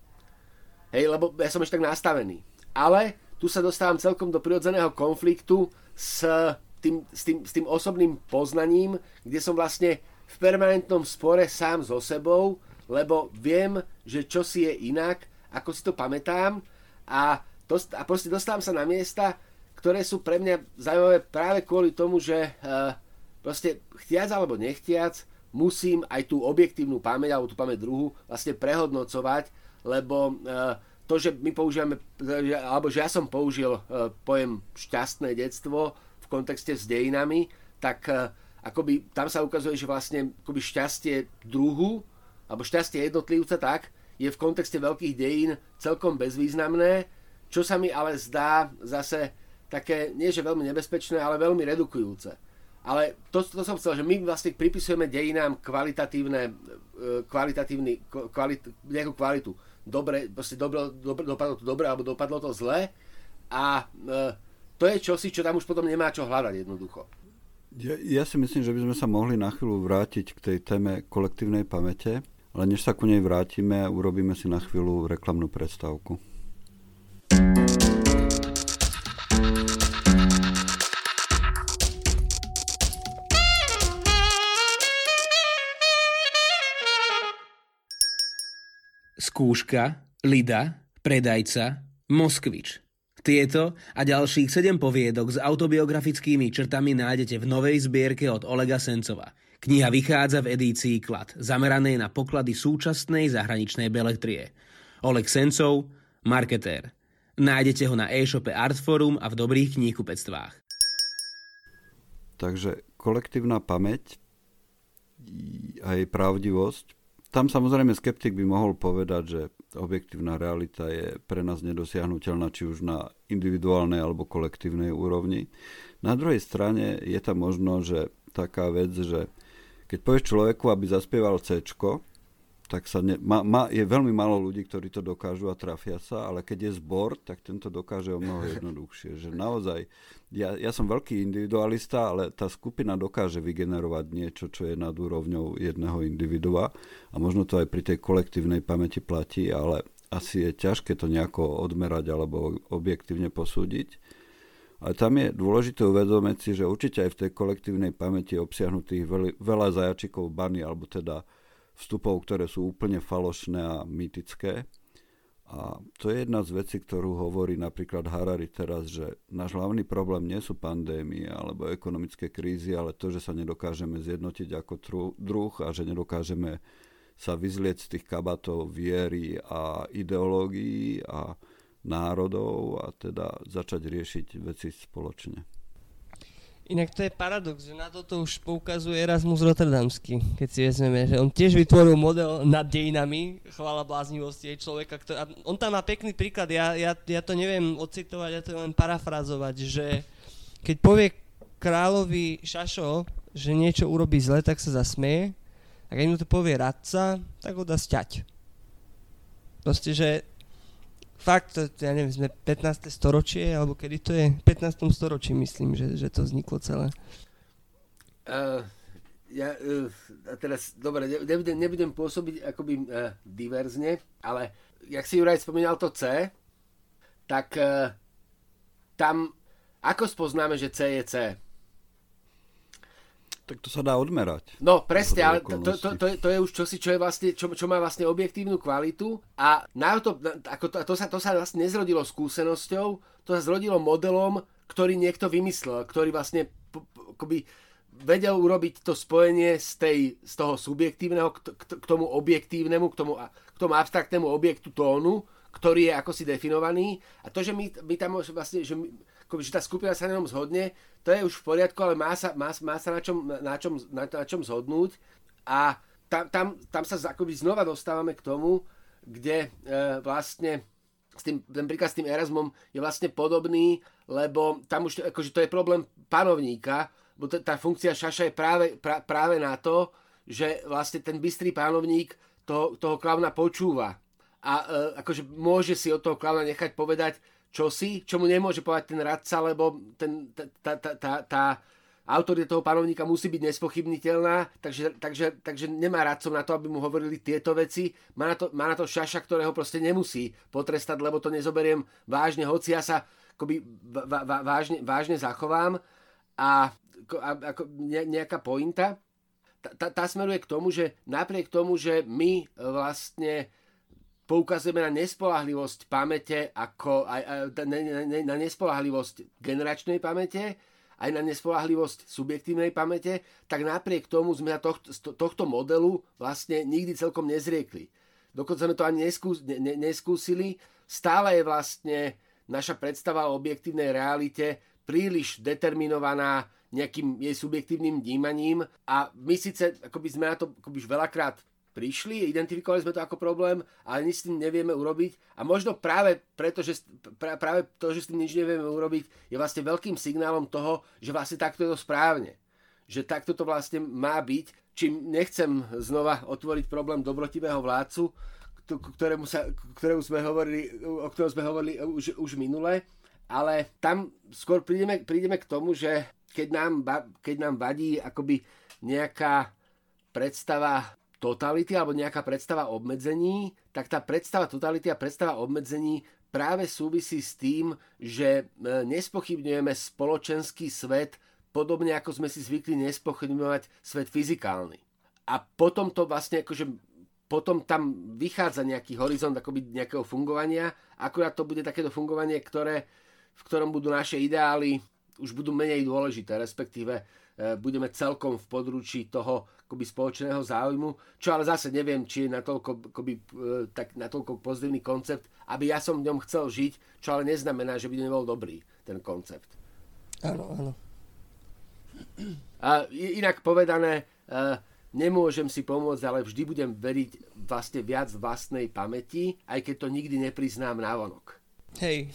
Hej, lebo ja som ešte tak nastavený. Ale tu sa dostávam celkom do prirodzeného konfliktu s tým, s, tým, s tým osobným poznaním, kde som vlastne v permanentnom spore sám so sebou, lebo viem, že čo si je inak, ako si to pamätám a, to, a proste dostávam sa na miesta, ktoré sú pre mňa zaujímavé práve kvôli tomu, že uh, proste chtiac alebo nechtiac musím aj tú objektívnu pamäť alebo tú pamäť druhu vlastne prehodnocovať, lebo uh, to, že my používame, alebo že ja som použil uh, pojem šťastné detstvo v kontexte s dejinami, tak akoby tam sa ukazuje, že vlastne akoby šťastie druhu alebo šťastie jednotlivca tak je v kontexte veľkých dejín celkom bezvýznamné, čo sa mi ale zdá zase také, nie že veľmi nebezpečné, ale veľmi redukujúce ale to, to som chcel, že my vlastne pripisujeme dejinám kvalitatívne, e, kvalitatívny, kvalit, nejakú kvalitu. Dobre, proste dobro, dobre, dopadlo to dobre, alebo dopadlo to zle a e, to je čosi, čo tam už potom nemá čo hľadať jednoducho. Ja, ja si myslím, že by sme sa mohli na chvíľu vrátiť k tej téme kolektívnej pamäte, ale než sa ku nej vrátime, urobíme si na chvíľu reklamnú predstavku. Skúška, Lida, Predajca, Moskvič. Tieto a ďalších 7 poviedok s autobiografickými črtami nájdete v novej zbierke od Olega Sencova. Kniha vychádza v edícii Klad, zameranej na poklady súčasnej zahraničnej belektrie. Oleg Sencov, marketér. Nájdete ho na e-shope Artforum a v dobrých kníhkupectvách. Takže kolektívna pamäť a jej pravdivosť tam samozrejme skeptik by mohol povedať, že objektívna realita je pre nás nedosiahnutelná či už na individuálnej alebo kolektívnej úrovni. Na druhej strane je tam možno, že taká vec, že keď povieš človeku, aby zaspieval C, tak sa ne, ma, ma, je veľmi málo ľudí, ktorí to dokážu a trafia sa, ale keď je zbor, tak tento dokáže o mnoho jednoduchšie. Že naozaj, ja, ja som veľký individualista, ale tá skupina dokáže vygenerovať niečo, čo je nad úrovňou jedného individua a možno to aj pri tej kolektívnej pamäti platí, ale asi je ťažké to nejako odmerať alebo objektívne posúdiť. Ale tam je dôležité uvedomiť si, že určite aj v tej kolektívnej pamäti je obsiahnutých veľa zajačikov bany, alebo teda vstupov, ktoré sú úplne falošné a mýtické. A to je jedna z vecí, ktorú hovorí napríklad Harari teraz, že náš hlavný problém nie sú pandémie alebo ekonomické krízy, ale to, že sa nedokážeme zjednotiť ako druh a že nedokážeme sa vyzlieť z tých kabatov viery a ideológií a národov a teda začať riešiť veci spoločne. Inak to je paradox, že na toto už poukazuje Erasmus Rotterdamský, keď si vezmeme, že on tiež vytvoril model nad dejinami, chvála bláznivosti jej človeka. Ktorý, a on tam má pekný príklad, ja, ja, ja to neviem ocitovať, ja to len parafrazovať, že keď povie kráľovi Šašo, že niečo urobí zle, tak sa zasmeje, a keď mu to povie radca, tak ho dá sťať. Proste, že fakt, ja neviem, sme 15. storočie, alebo kedy to je? 15. storočí myslím, že, že to vzniklo celé. Uh, ja uh, teraz, dobre, nebudem, nebudem pôsobiť akoby uh, diverzne, ale jak si Juraj spomínal to C, tak uh, tam, ako spoznáme, že C je C? Tak to sa dá odmerať. No presne, ale to, to, to, to je už čosi, čo, je vlastne, čo, čo má vlastne objektívnu kvalitu a na to, ako to, to, sa, to sa vlastne nezrodilo skúsenosťou, to sa zrodilo modelom, ktorý niekto vymyslel, ktorý vlastne akoby vedel urobiť to spojenie z, tej, z toho subjektívneho k, k, k tomu objektívnemu, k tomu, k tomu abstraktnému objektu tónu, ktorý je ako si definovaný. A to, že my, my tam vlastne, že my, akoby, že tá skupina sa na ňom zhodne, to je už v poriadku, ale má sa, má, má sa na, čom, na, čom, na, na čom zhodnúť. A tam, tam, tam sa akoby znova dostávame k tomu, kde e, vlastne s tým, ten príklad s tým Erasmom je vlastne podobný, lebo tam už akože to je problém panovníka, bo t- tá funkcia šaša je práve, pra, práve na to, že vlastne ten bystrý panovník toho, toho klauna počúva. A e, akože môže si od toho klauna nechať povedať čosi, čo mu nemôže povedať ten radca, lebo ten, tá, tá, tá, tá, autorita toho panovníka musí byť nespochybniteľná, takže, takže, takže nemá radcov na to, aby mu hovorili tieto veci. Má na to, má na to šaša, ktorého proste nemusí potrestať, lebo to nezoberiem vážne, hoci ja sa akoby vážne, vážne zachovám a, a ako nejaká pointa, tá, tá smeruje k tomu, že napriek tomu, že my vlastne poukazujeme na nespolahlivosť pamäte ako aj, aj, na nespolahlivosť generačnej pamäte, aj na nespolahlivosť subjektívnej pamäte, tak napriek tomu sme na tohto, tohto modelu vlastne nikdy celkom nezriekli. Dokonca sme to ani neskús, ne, neskúsili. Stále je vlastne naša predstava o objektívnej realite príliš determinovaná nejakým jej subjektívnym vnímaním a my síce akoby sme na to akoby veľakrát prišli, identifikovali sme to ako problém, ale nič s tým nevieme urobiť. A možno práve preto, že, práve to, že s tým nič nevieme urobiť, je vlastne veľkým signálom toho, že vlastne takto je to správne. Že takto to vlastne má byť. Čím nechcem znova otvoriť problém dobrotivého vládcu, ktorému, sa, ktorému sme hovorili, o ktorom sme hovorili už, už minule, ale tam skôr prídeme, prídeme k tomu, že keď nám, keď nám vadí akoby nejaká predstava totality alebo nejaká predstava obmedzení, tak tá predstava totality a predstava obmedzení práve súvisí s tým, že e, nespochybňujeme spoločenský svet podobne ako sme si zvykli nespochybňovať svet fyzikálny. A potom to vlastne akože potom tam vychádza nejaký horizont akoby nejakého fungovania, akurát to bude takéto fungovanie, ktoré, v ktorom budú naše ideály už budú menej dôležité, respektíve E, budeme celkom v područí toho akoby spoločného záujmu, čo ale zase neviem, či je natoľko, akoby, e, tak, natoľko pozitívny koncept, aby ja som v ňom chcel žiť, čo ale neznamená, že by nebol dobrý ten koncept. Áno, áno. A inak povedané, e, nemôžem si pomôcť, ale vždy budem veriť vlastne viac vlastnej pamäti, aj keď to nikdy nepriznám návonok. Hej.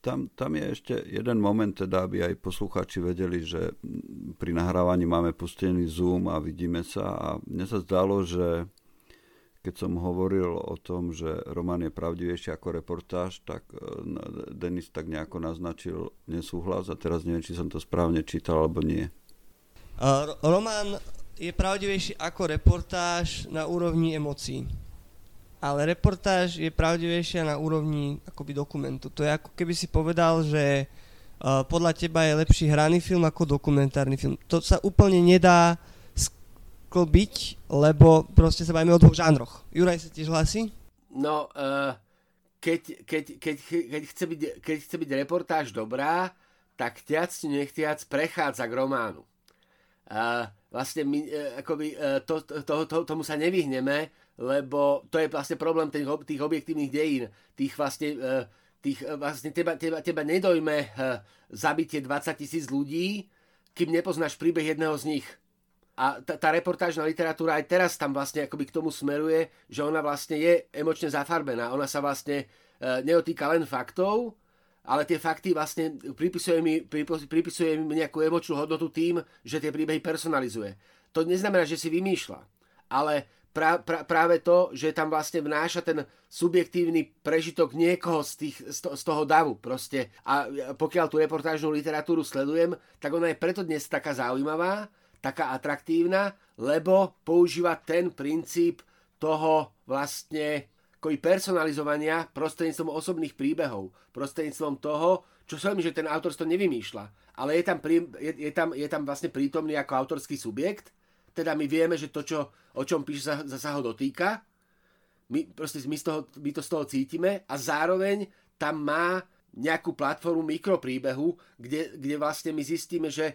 Tam, tam je ešte jeden moment, teda, aby aj poslucháči vedeli, že pri nahrávaní máme pustený Zoom a vidíme sa a mne sa zdalo, že keď som hovoril o tom, že román je pravdivejší ako reportáž, tak e, Denis tak nejako naznačil nesúhlas a teraz neviem, či som to správne čítal alebo nie. Uh, román je pravdivejší ako reportáž na úrovni emócií ale reportáž je pravdivejšia na úrovni akoby dokumentu. To je ako keby si povedal, že podľa teba je lepší hraný film ako dokumentárny film. To sa úplne nedá sklbiť, lebo proste sa bavíme o dvoch žánroch. Juraj sa tiež hlasí? No, uh, keď, keď, keď, keď, chce byť, keď chce byť reportáž dobrá, tak tiac nechtiac prechádza k románu. Uh, vlastne my, uh, akoby, uh, to, to, to, to, tomu sa nevyhneme, lebo to je vlastne problém tých, tých objektívnych dejín, tých vlastne, e, tých, e, vlastne teba, teba, teba nedojme e, zabitie 20 tisíc ľudí, kým nepoznáš príbeh jedného z nich. A tá, tá reportážna literatúra aj teraz tam vlastne akoby k tomu smeruje, že ona vlastne je emočne zafarbená. Ona sa vlastne neotýka len faktov, ale tie fakty vlastne pripisuje mi, pripisuje mi nejakú emočnú hodnotu tým, že tie príbehy personalizuje. To neznamená, že si vymýšľa, ale pra, pra, práve to, že tam vlastne vnáša ten subjektívny prežitok niekoho z, tých, z, to, z toho davu proste. A pokiaľ tú reportážnu literatúru sledujem, tak ona je preto dnes taká zaujímavá, taká atraktívna, lebo používa ten princíp toho vlastne personalizovania prostredníctvom osobných príbehov, prostredníctvom toho, čo som že ten autor to nevymýšľa, ale je tam, je, je, tam, je tam vlastne prítomný ako autorský subjekt teda my vieme, že to, čo, o čom píše, sa, sa ho dotýka. My, proste, my, z toho, my to z toho cítime a zároveň tam má nejakú platformu mikropríbehu, kde, kde vlastne my zistíme, že e,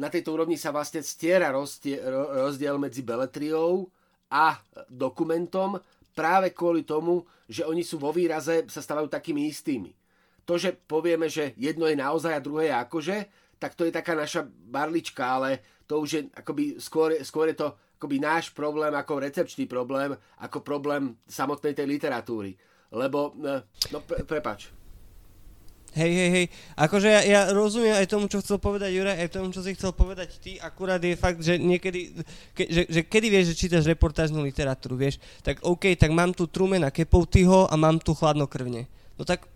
na tejto úrovni sa vlastne stiera rozdiel, medzi beletriou a dokumentom práve kvôli tomu, že oni sú vo výraze, sa stávajú takými istými. To, že povieme, že jedno je naozaj a druhé je akože, tak to je taká naša barlička, ale to už je akoby skôr, skôr je to akoby náš problém ako recepčný problém, ako problém samotnej tej literatúry. Lebo, e, no pre, prepač. Hej, hej, hej. Akože ja, ja rozumiem aj tomu, čo chcel povedať Juraj, aj tomu, čo si chcel povedať ty. Akurát je fakt, že niekedy, ke, že, že kedy vieš, že čítaš reportážnu literatúru, vieš, tak OK, tak mám tu Trumena Kepoutyho a mám tu Chladnokrvne. No tak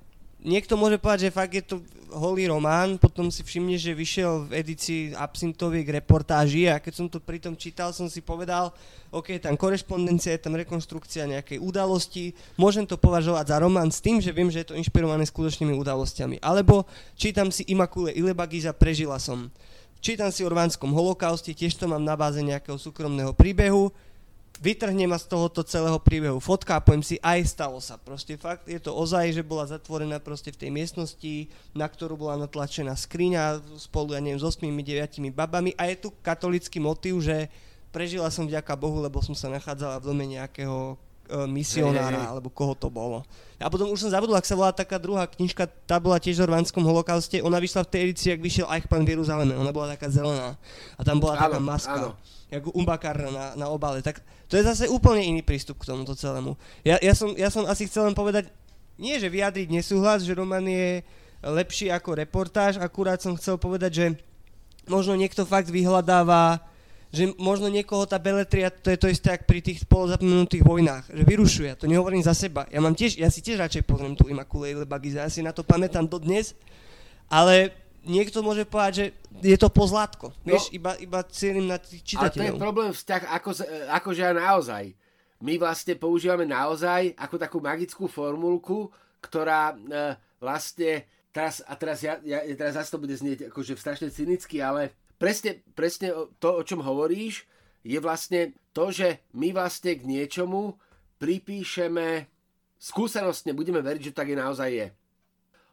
niekto môže povedať, že fakt je to holý román, potom si všimne, že vyšiel v edícii Absintoviek reportáži a keď som to pritom čítal, som si povedal, OK, tam korešpondencia, je tam rekonstrukcia nejakej udalosti, môžem to považovať za román s tým, že viem, že je to inšpirované skutočnými udalosťami. Alebo čítam si Imakule Ilebagiza, prežila som. Čítam si o rvánskom holokauste, tiež to mám na báze nejakého súkromného príbehu, vytrhne ma z tohoto celého príbehu. Fotka a poviem si, aj stalo sa. Proste fakt je to ozaj, že bola zatvorená proste v tej miestnosti, na ktorú bola natlačená skriňa spolu, ja neviem, s 8-9 babami. A je tu katolický motív, že prežila som vďaka Bohu, lebo som sa nachádzala v dome nejakého e, misionára, hey, alebo koho to bolo. A potom už som zabudol, ak sa volá taká druhá knižka, tá bola tiež o rvanskom holokauste, ona vyšla v tej edícii, ak vyšiel Eichmann v Jeruzaleme, ona bola taká zelená. A tam bola áno, taká maska. Áno ako umbakar na, na obale. Tak to je zase úplne iný prístup k tomuto celému. Ja, ja, som, ja som asi chcel len povedať, nie že vyjadriť nesúhlas, že román je lepší ako reportáž, akurát som chcel povedať, že možno niekto fakt vyhľadáva, že možno niekoho tá beletria, to je to isté ako pri tých polozapomenutých vojnách, že vyrušuje, to nehovorím za seba. Ja, mám tiež, ja si tiež radšej pozriem tú Immaculate Bagiza, ja si na to pamätám dodnes, ale niekto môže povedať, že je to pozlátko. No, vieš, iba, iba cieľim na tých čitateľov. Ale to je problém vzťah ako, akože aj naozaj. My vlastne používame naozaj ako takú magickú formulku, ktorá e, vlastne teraz, a teraz, ja, ja, teraz zase to bude znieť akože strašne cynicky, ale presne, presne to, o čom hovoríš, je vlastne to, že my vlastne k niečomu pripíšeme skúsenostne, budeme veriť, že tak je naozaj je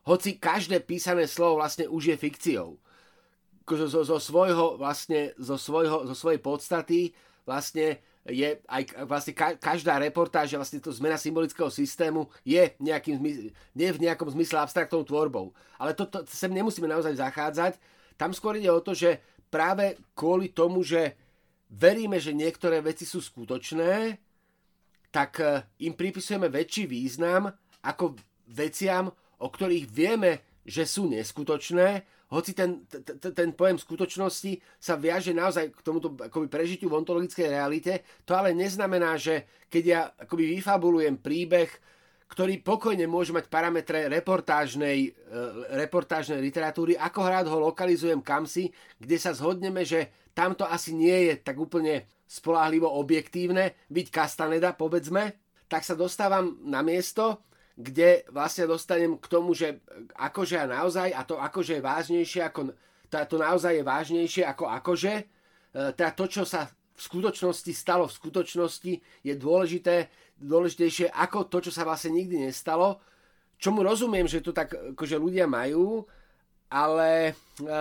hoci každé písané slovo vlastne už je fikciou. Zo, zo, zo, svojho, vlastne, zo, svojho, zo svojej podstaty vlastne je aj vlastne ka, každá reportáž, vlastne to zmena symbolického systému je nejakým, nie v nejakom zmysle abstraktnou tvorbou. Ale to, to sem nemusíme naozaj zachádzať. Tam skôr ide o to, že práve kvôli tomu, že veríme, že niektoré veci sú skutočné, tak eh, im pripisujeme väčší význam ako veciam, o ktorých vieme, že sú neskutočné, hoci ten, ten pojem skutočnosti sa viaže naozaj k tomuto akoby prežitiu v ontologickej realite, to ale neznamená, že keď ja akoby vyfabulujem príbeh, ktorý pokojne môže mať parametre reportážnej, e, reportážnej literatúry, ako rád ho lokalizujem kamsi, kde sa zhodneme, že tamto asi nie je tak úplne spolahlivo objektívne, byť Castaneda, povedzme, tak sa dostávam na miesto, kde vlastne dostanem k tomu, že akože a naozaj, a to akože je vážnejšie ako, to, to naozaj je vážnejšie ako akože, e, teda to, čo sa v skutočnosti stalo v skutočnosti, je dôležité, dôležitejšie ako to, čo sa vlastne nikdy nestalo. Čomu rozumiem, že to tak akože ľudia majú, ale e,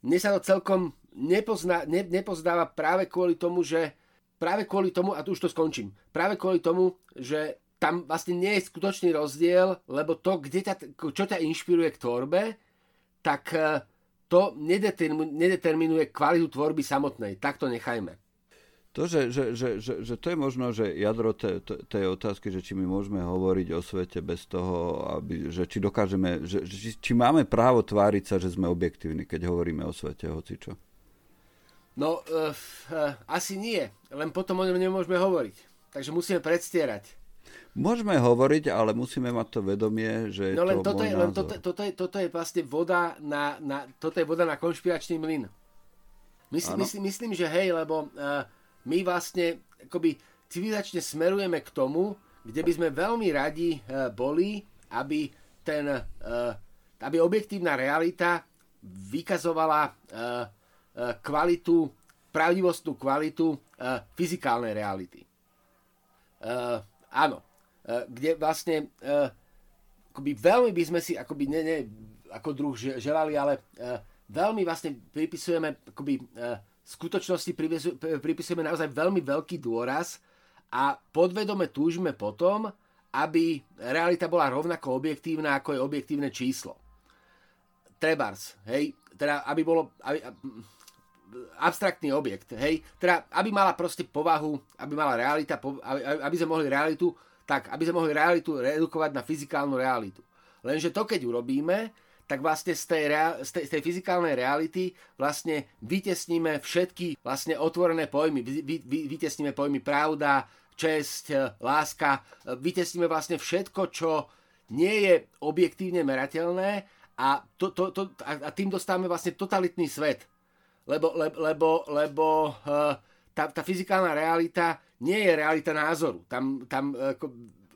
mne sa to celkom nepozná, ne, nepozdáva práve kvôli tomu, že práve kvôli tomu, a tu už to skončím, práve kvôli tomu, že tam vlastne nie je skutočný rozdiel, lebo to, kde ťa, čo ťa inšpiruje k tvorbe, tak e, to nedeterminuje kvalitu tvorby samotnej. Tak to nechajme. To, že, že, že, že, že to je možno, že jadro tej, tej otázky, že či my môžeme hovoriť o svete bez toho, aby, že či dokážeme, že, či, či máme právo tváriť sa, že sme objektívni, keď hovoríme o svete, hoci čo. No, uh, uh, asi nie, len potom o ňom nemôžeme hovoriť. Takže musíme predstierať. Môžeme hovoriť, ale musíme mať to vedomie, že no len to toto je, len toto, toto, je, toto je vlastne voda na, na, toto je voda na konšpiračný mlyn. Myslím, myslím, myslím, že hej, lebo uh, my vlastne akoby civilizačne smerujeme k tomu, kde by sme veľmi radi uh, boli, aby ten, uh, aby objektívna realita vykazovala uh, uh, kvalitu, pravdivostnú kvalitu uh, fyzikálnej reality. Uh, áno, Eh, kde vlastne uh, akoby veľmi by sme si akoby ne, ne, ako druh želali, ale uh, veľmi vlastne pripisujeme akoby skutočnosti pripisujeme naozaj veľmi veľký dôraz a podvedome túžime potom, aby realita bola rovnako objektívna, ako je objektívne číslo. Trebars, hej, teda aby bolo, aby, abstraktný objekt, hej, teda aby mala proste povahu, aby mala realita, aby, sme mohli realitu tak aby sme mohli realitu redukovať na fyzikálnu realitu. Lenže to, keď urobíme, tak vlastne z tej, rea- z tej, z tej fyzikálnej reality vlastne vytesníme všetky vlastne otvorené pojmy. Vy, vy, vy, vytesníme pojmy pravda, česť, láska. Vytesníme vlastne všetko, čo nie je objektívne merateľné a, to, to, to, a tým dostávame vlastne totalitný svet. Lebo, le, lebo, lebo uh, tá, tá fyzikálna realita nie je realita názoru. Tam, tam ako,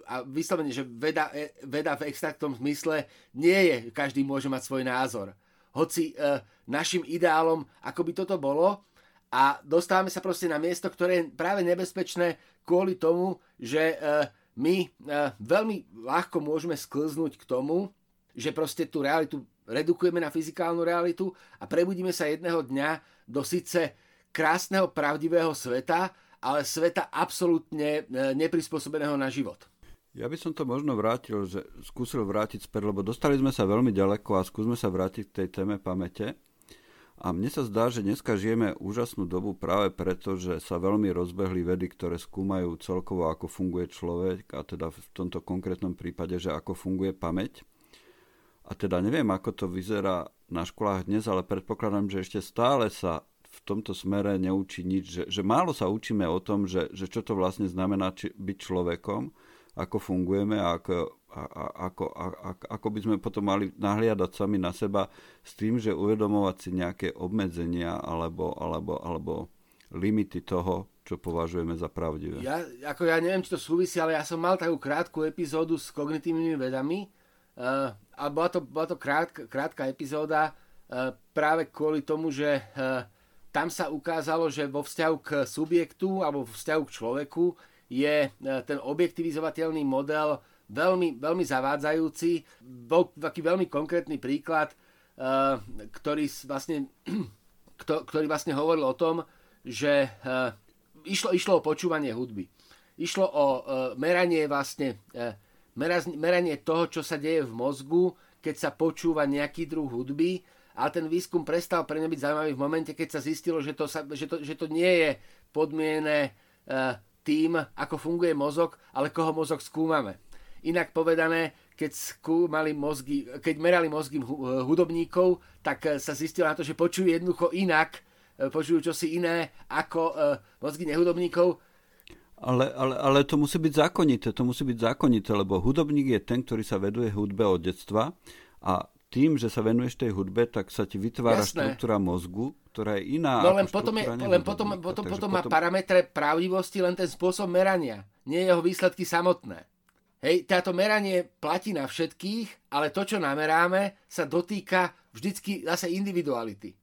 a vyslovene, že veda, e, veda v extraktnom zmysle nie je, každý môže mať svoj názor. Hoci uh, našim ideálom, ako by toto bolo, a dostávame sa proste na miesto, ktoré je práve nebezpečné kvôli tomu, že uh, my uh, veľmi ľahko môžeme sklznúť k tomu, že proste tú realitu redukujeme na fyzikálnu realitu a prebudíme sa jedného dňa do síce krásneho, pravdivého sveta, ale sveta absolútne e, neprispôsobeného na život. Ja by som to možno vrátil, že skúsil vrátiť späť, lebo dostali sme sa veľmi ďaleko a skúsme sa vrátiť k tej téme pamäte. A mne sa zdá, že dneska žijeme úžasnú dobu práve preto, že sa veľmi rozbehli vedy, ktoré skúmajú celkovo, ako funguje človek, a teda v tomto konkrétnom prípade, že ako funguje pamäť. A teda neviem, ako to vyzerá na školách dnes, ale predpokladám, že ešte stále sa v tomto smere neučí nič, že, že málo sa učíme o tom, že, že čo to vlastne znamená či, byť človekom, ako fungujeme a ako, a, a, ako, a, a, ako by sme potom mali nahliadať sami na seba s tým, že uvedomovať si nejaké obmedzenia alebo, alebo, alebo limity toho, čo považujeme za pravdivé. Ja, ako ja neviem, či to súvisí, ale ja som mal takú krátku epizódu s kognitívnymi vedami uh, a bola to, bola to krátka, krátka epizóda uh, práve kvôli tomu, že uh, tam sa ukázalo, že vo vzťahu k subjektu alebo vo vzťahu k človeku je e, ten objektivizovateľný model veľmi, veľmi zavádzajúci. Bol taký veľmi konkrétny príklad, e, ktorý vlastne, ktorý vlastne hovoril o tom, že e, išlo, išlo o počúvanie hudby. Išlo o meranie vlastne meranie toho, čo sa deje v mozgu, keď sa počúva nejaký druh hudby ale ten výskum prestal pre mňa byť zaujímavý v momente, keď sa zistilo, že to, sa, že to, že to nie je podmienené uh, tým, ako funguje mozog, ale koho mozog skúmame. Inak povedané, keď, skúmali mozgy, keď merali mozgy hudobníkov, tak e, sa zistilo na to, že počujú jednoducho inak, e, počujú čosi iné ako mozgy nehudobníkov. Ale, ale, ale to musí byť zákonité, to musí byť zákonité, lebo hudobník je ten, ktorý sa veduje hudbe od detstva a tým, že sa venuješ tej hudbe, tak sa ti vytvára Jasné. štruktúra mozgu, ktorá je iná. No len potom, je, len potom, potom, potom má potom... parametre pravdivosti len ten spôsob merania, nie jeho výsledky samotné. Hej, táto meranie platí na všetkých, ale to, čo nameráme, sa dotýka vždycky zase individuality.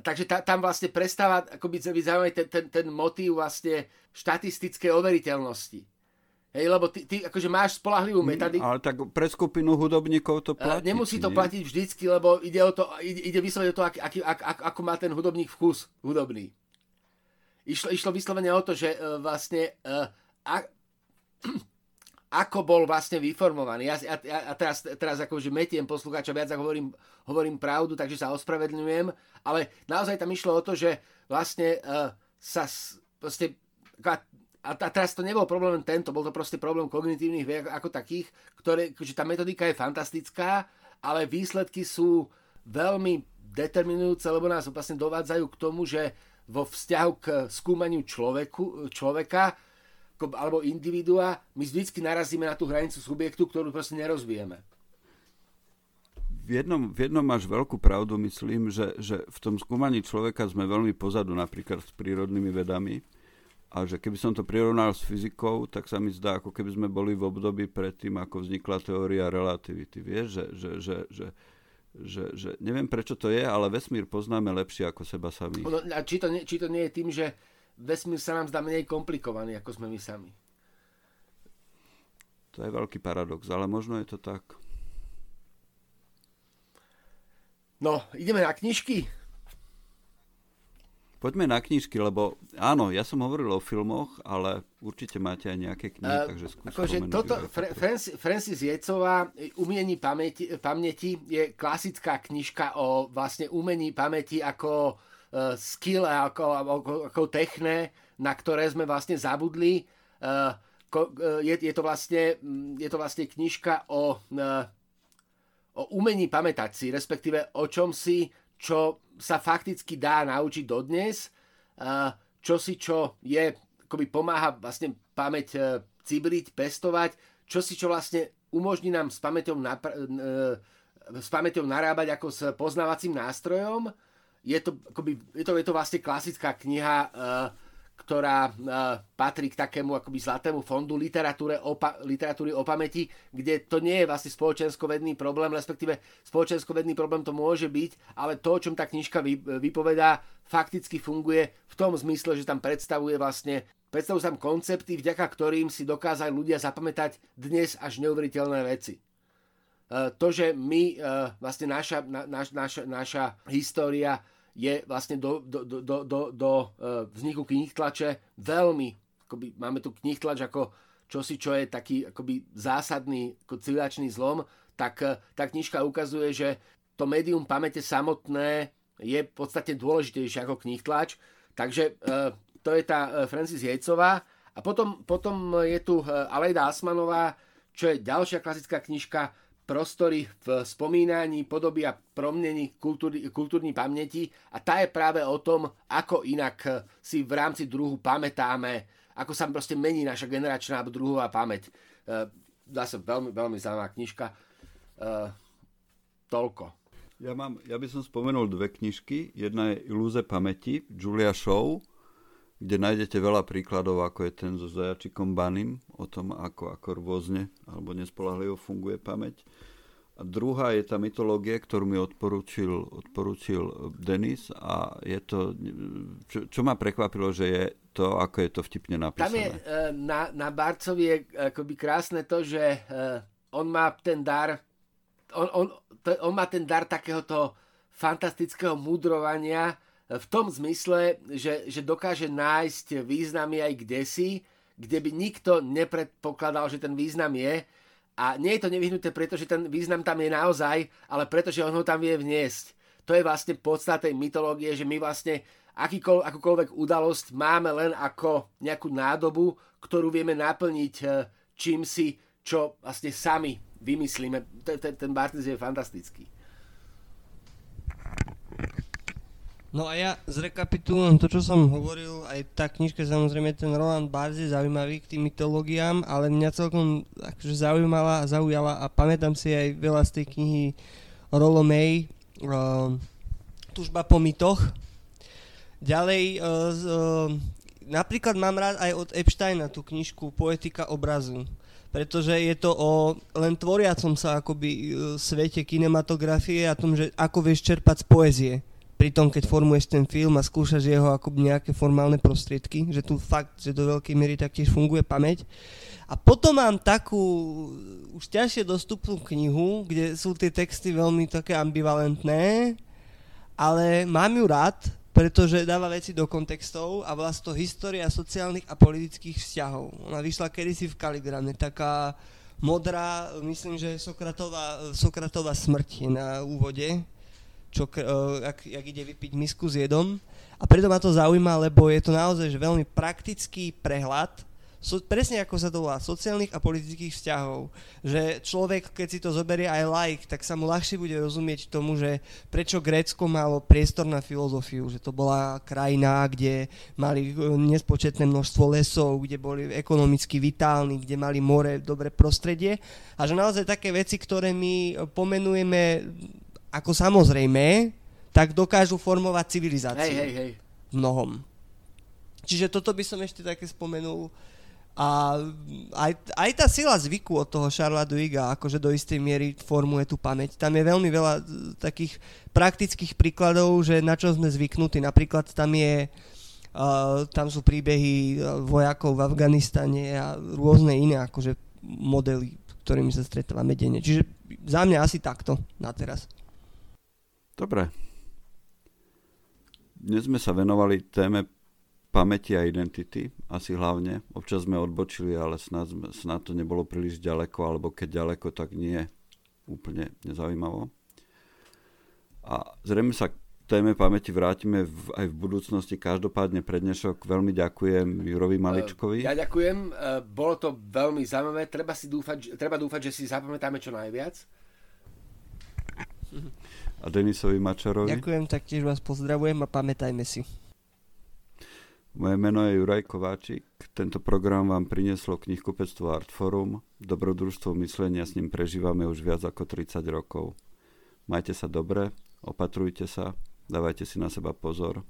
Takže ta, tam vlastne prestáva akoby zaujímavý ten, ten, ten motív vlastne štatistické overiteľnosti. Hej, lebo ty, ty akože máš spolahlivú mm, metodiku. Ale tak pre skupinu hudobníkov to platí. Nemusí to nie? platiť vždycky, lebo ide, o to, ide, ide vyslovene o to, aký, aký, ak, ak, ako má ten hudobník vkus hudobný. Išlo, išlo vyslovene o to, že uh, vlastne uh, a, ako bol vlastne vyformovaný. Ja, ja, ja teraz, teraz akože metiem poslucháča, viac ako hovorím, hovorím pravdu, takže sa ospravedlňujem, ale naozaj tam išlo o to, že vlastne uh, sa proste a, a teraz to nebol problém tento, bol to proste problém kognitívnych vied ako takých, ktoré, že tá metodika je fantastická, ale výsledky sú veľmi determinujúce, lebo nás vlastne dovádzajú k tomu, že vo vzťahu k skúmaniu človeku, človeka alebo individua, my vždycky narazíme na tú hranicu subjektu, ktorú proste nerozvíjeme. V jednom, v jednom máš veľkú pravdu, myslím, že, že v tom skúmaní človeka sme veľmi pozadu napríklad s prírodnými vedami a že keby som to prirovnal s fyzikou, tak sa mi zdá, ako keby sme boli v období predtým, ako vznikla teória relativity. Vieš, že, že, že, že, že, že neviem prečo to je, ale vesmír poznáme lepšie ako seba sami. No, a či to, nie, či to nie je tým, že vesmír sa nám zdá menej komplikovaný, ako sme my sami? To je veľký paradox, ale možno je to tak. No, ideme na knižky. Poďme na knižky, lebo áno, ja som hovoril o filmoch, ale určite máte aj nejaké knihy, uh, takže skúsim akože toto, Fr- Francis, Francis Jecová, Umení pamäti, pamäti, je klasická knižka o vlastne umení pamäti ako uh, skill, ako, ako, ako techne, na ktoré sme vlastne zabudli. Ko, uh, je, je, to vlastne, je to vlastne knižka o, o umení pamätať si, respektíve o čom si, čo sa fakticky dá naučiť dodnes, čo si čo je, akoby pomáha vlastne pamäť cibriť, pestovať, čo si čo vlastne umožní nám s pamäťou, napr- s pamäťou narábať ako s poznávacím nástrojom. Je to, akoby, je to, je to vlastne klasická kniha ktorá uh, patrí k takému akoby zlatému fondu literatúre o, literatúry o pamäti, kde to nie je vlastne spoločenskovedný problém, respektíve spoločenskovedný problém to môže byť, ale to, o čom tá knižka vy, vypovedá, fakticky funguje v tom zmysle, že tam predstavuje vlastne predstavujú tam koncepty, vďaka ktorým si dokázali ľudia zapamätať dnes až neuveriteľné veci. Uh, to, že my, uh, vlastne naša, na, naš, naša, naša história je vlastne do, do, do, do, do, do e, vzniku knih tlače veľmi, akoby, máme tu tlač ako čosi, čo je taký akoby zásadný ako civilizačný zlom, tak tá knižka ukazuje, že to médium pamäte samotné je v podstate dôležitejšie ako tlač. Takže to je tá Francis Jejcová. A potom, potom je tu Alejda Asmanová, čo je ďalšia klasická knižka prostory v spomínaní, podoby a promnení kultúrnej pamäti a tá je práve o tom, ako inak si v rámci druhu pamätáme, ako sa proste mení naša generačná druhová pamäť. E, dá sa veľmi, veľmi zaujímavá knižka. E, toľko. Ja, mám, ja by som spomenul dve knižky. Jedna je Ilúze pamäti, Julia Show, kde nájdete veľa príkladov, ako je ten so zajačikom Banim, o tom, ako, ako rôzne alebo nespolahlivo funguje pamäť. A druhá je tá mytológia, ktorú mi odporúčil, odporúčil Denis a je to, čo, čo ma prekvapilo, že je to, ako je to vtipne napísané. Tam je, e, na, na Barcovi je akoby krásne to, že e, on má ten dar, on, on, to, on má ten dar takéhoto fantastického mudrovania v tom zmysle, že, že dokáže nájsť významy aj kdesi, kde by nikto nepredpokladal, že ten význam je a nie je to nevyhnuté, pretože ten význam tam je naozaj, ale pretože on ho tam vie vniesť. To je vlastne podstata tej mytológie, že my vlastne akýkoľ, akúkoľvek udalosť máme len ako nejakú nádobu, ktorú vieme naplniť eh, čím si, čo vlastne sami vymyslíme. Ten Barthes je fantastický. No a ja zrekapitulujem to, čo som hovoril, aj tá knižka, samozrejme ten Roland Barthes je zaujímavý k tým mytológiám, ale mňa celkom akože zaujímala a zaujala a pamätám si aj veľa z tej knihy Rollo May, uh, Tužba po mytoch. Ďalej, uh, uh, napríklad mám rád aj od Epsteina tú knižku Poetika obrazu pretože je to o len tvoriacom sa akoby uh, svete kinematografie a tom, že ako vieš čerpať z poezie pri tom, keď formuješ ten film a skúšaš jeho ako nejaké formálne prostriedky, že tu fakt, že do veľkej miery taktiež funguje pamäť. A potom mám takú už ťažšie dostupnú knihu, kde sú tie texty veľmi také ambivalentné, ale mám ju rád, pretože dáva veci do kontextov a vlastne to história sociálnych a politických vzťahov. Ona vyšla kedysi v Kaligrame, taká modrá, myslím, že Sokratová, Sokratová smrť je na úvode čo, uh, ak, jak ide vypiť misku s jedom. A preto ma to zaujíma, lebo je to naozaj že veľmi praktický prehľad, so, presne ako sa to volá, sociálnych a politických vzťahov. Že človek, keď si to zoberie aj like, tak sa mu ľahšie bude rozumieť tomu, že prečo Grécko malo priestor na filozofiu, že to bola krajina, kde mali e, nespočetné množstvo lesov, kde boli ekonomicky vitálni, kde mali more, dobré prostredie a že naozaj také veci, ktoré my pomenujeme ako samozrejme, tak dokážu formovať civilizáciu. Hej, hej, hej. V mnohom. Čiže toto by som ešte také spomenul. A aj, aj tá sila zvyku od toho Charlesa Duiga akože do istej miery formuje tú pamäť. Tam je veľmi veľa e, takých praktických príkladov, že na čo sme zvyknutí. Napríklad tam je uh, tam sú príbehy e, vojakov v Afganistane a rôzne iné akože modely, ktorými sa stretávame denne. Čiže za mňa asi takto na teraz. Dobre. Dnes sme sa venovali téme pamäti a identity, asi hlavne. Občas sme odbočili, ale snad, snad to nebolo príliš ďaleko, alebo keď ďaleko, tak nie úplne nezaujímavo. A zrejme sa k téme pamäti vrátime v, aj v budúcnosti. Každopádne pre dnešok veľmi ďakujem Jurovi eh, Maličkovi. Ja ďakujem, eh, bolo to veľmi zaujímavé. Treba, si dúfať, treba dúfať, že si zapamätáme čo najviac. a Denisovi Mačarovi. Ďakujem, taktiež vás pozdravujem a pamätajme si. Moje meno je Juraj Kováčik. Tento program vám prinieslo knihkupectvo Artforum. Dobrodružstvo myslenia s ním prežívame už viac ako 30 rokov. Majte sa dobre, opatrujte sa, dávajte si na seba pozor.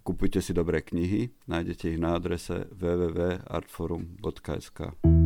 Kupujte si dobré knihy, nájdete ich na adrese www.artforum.sk.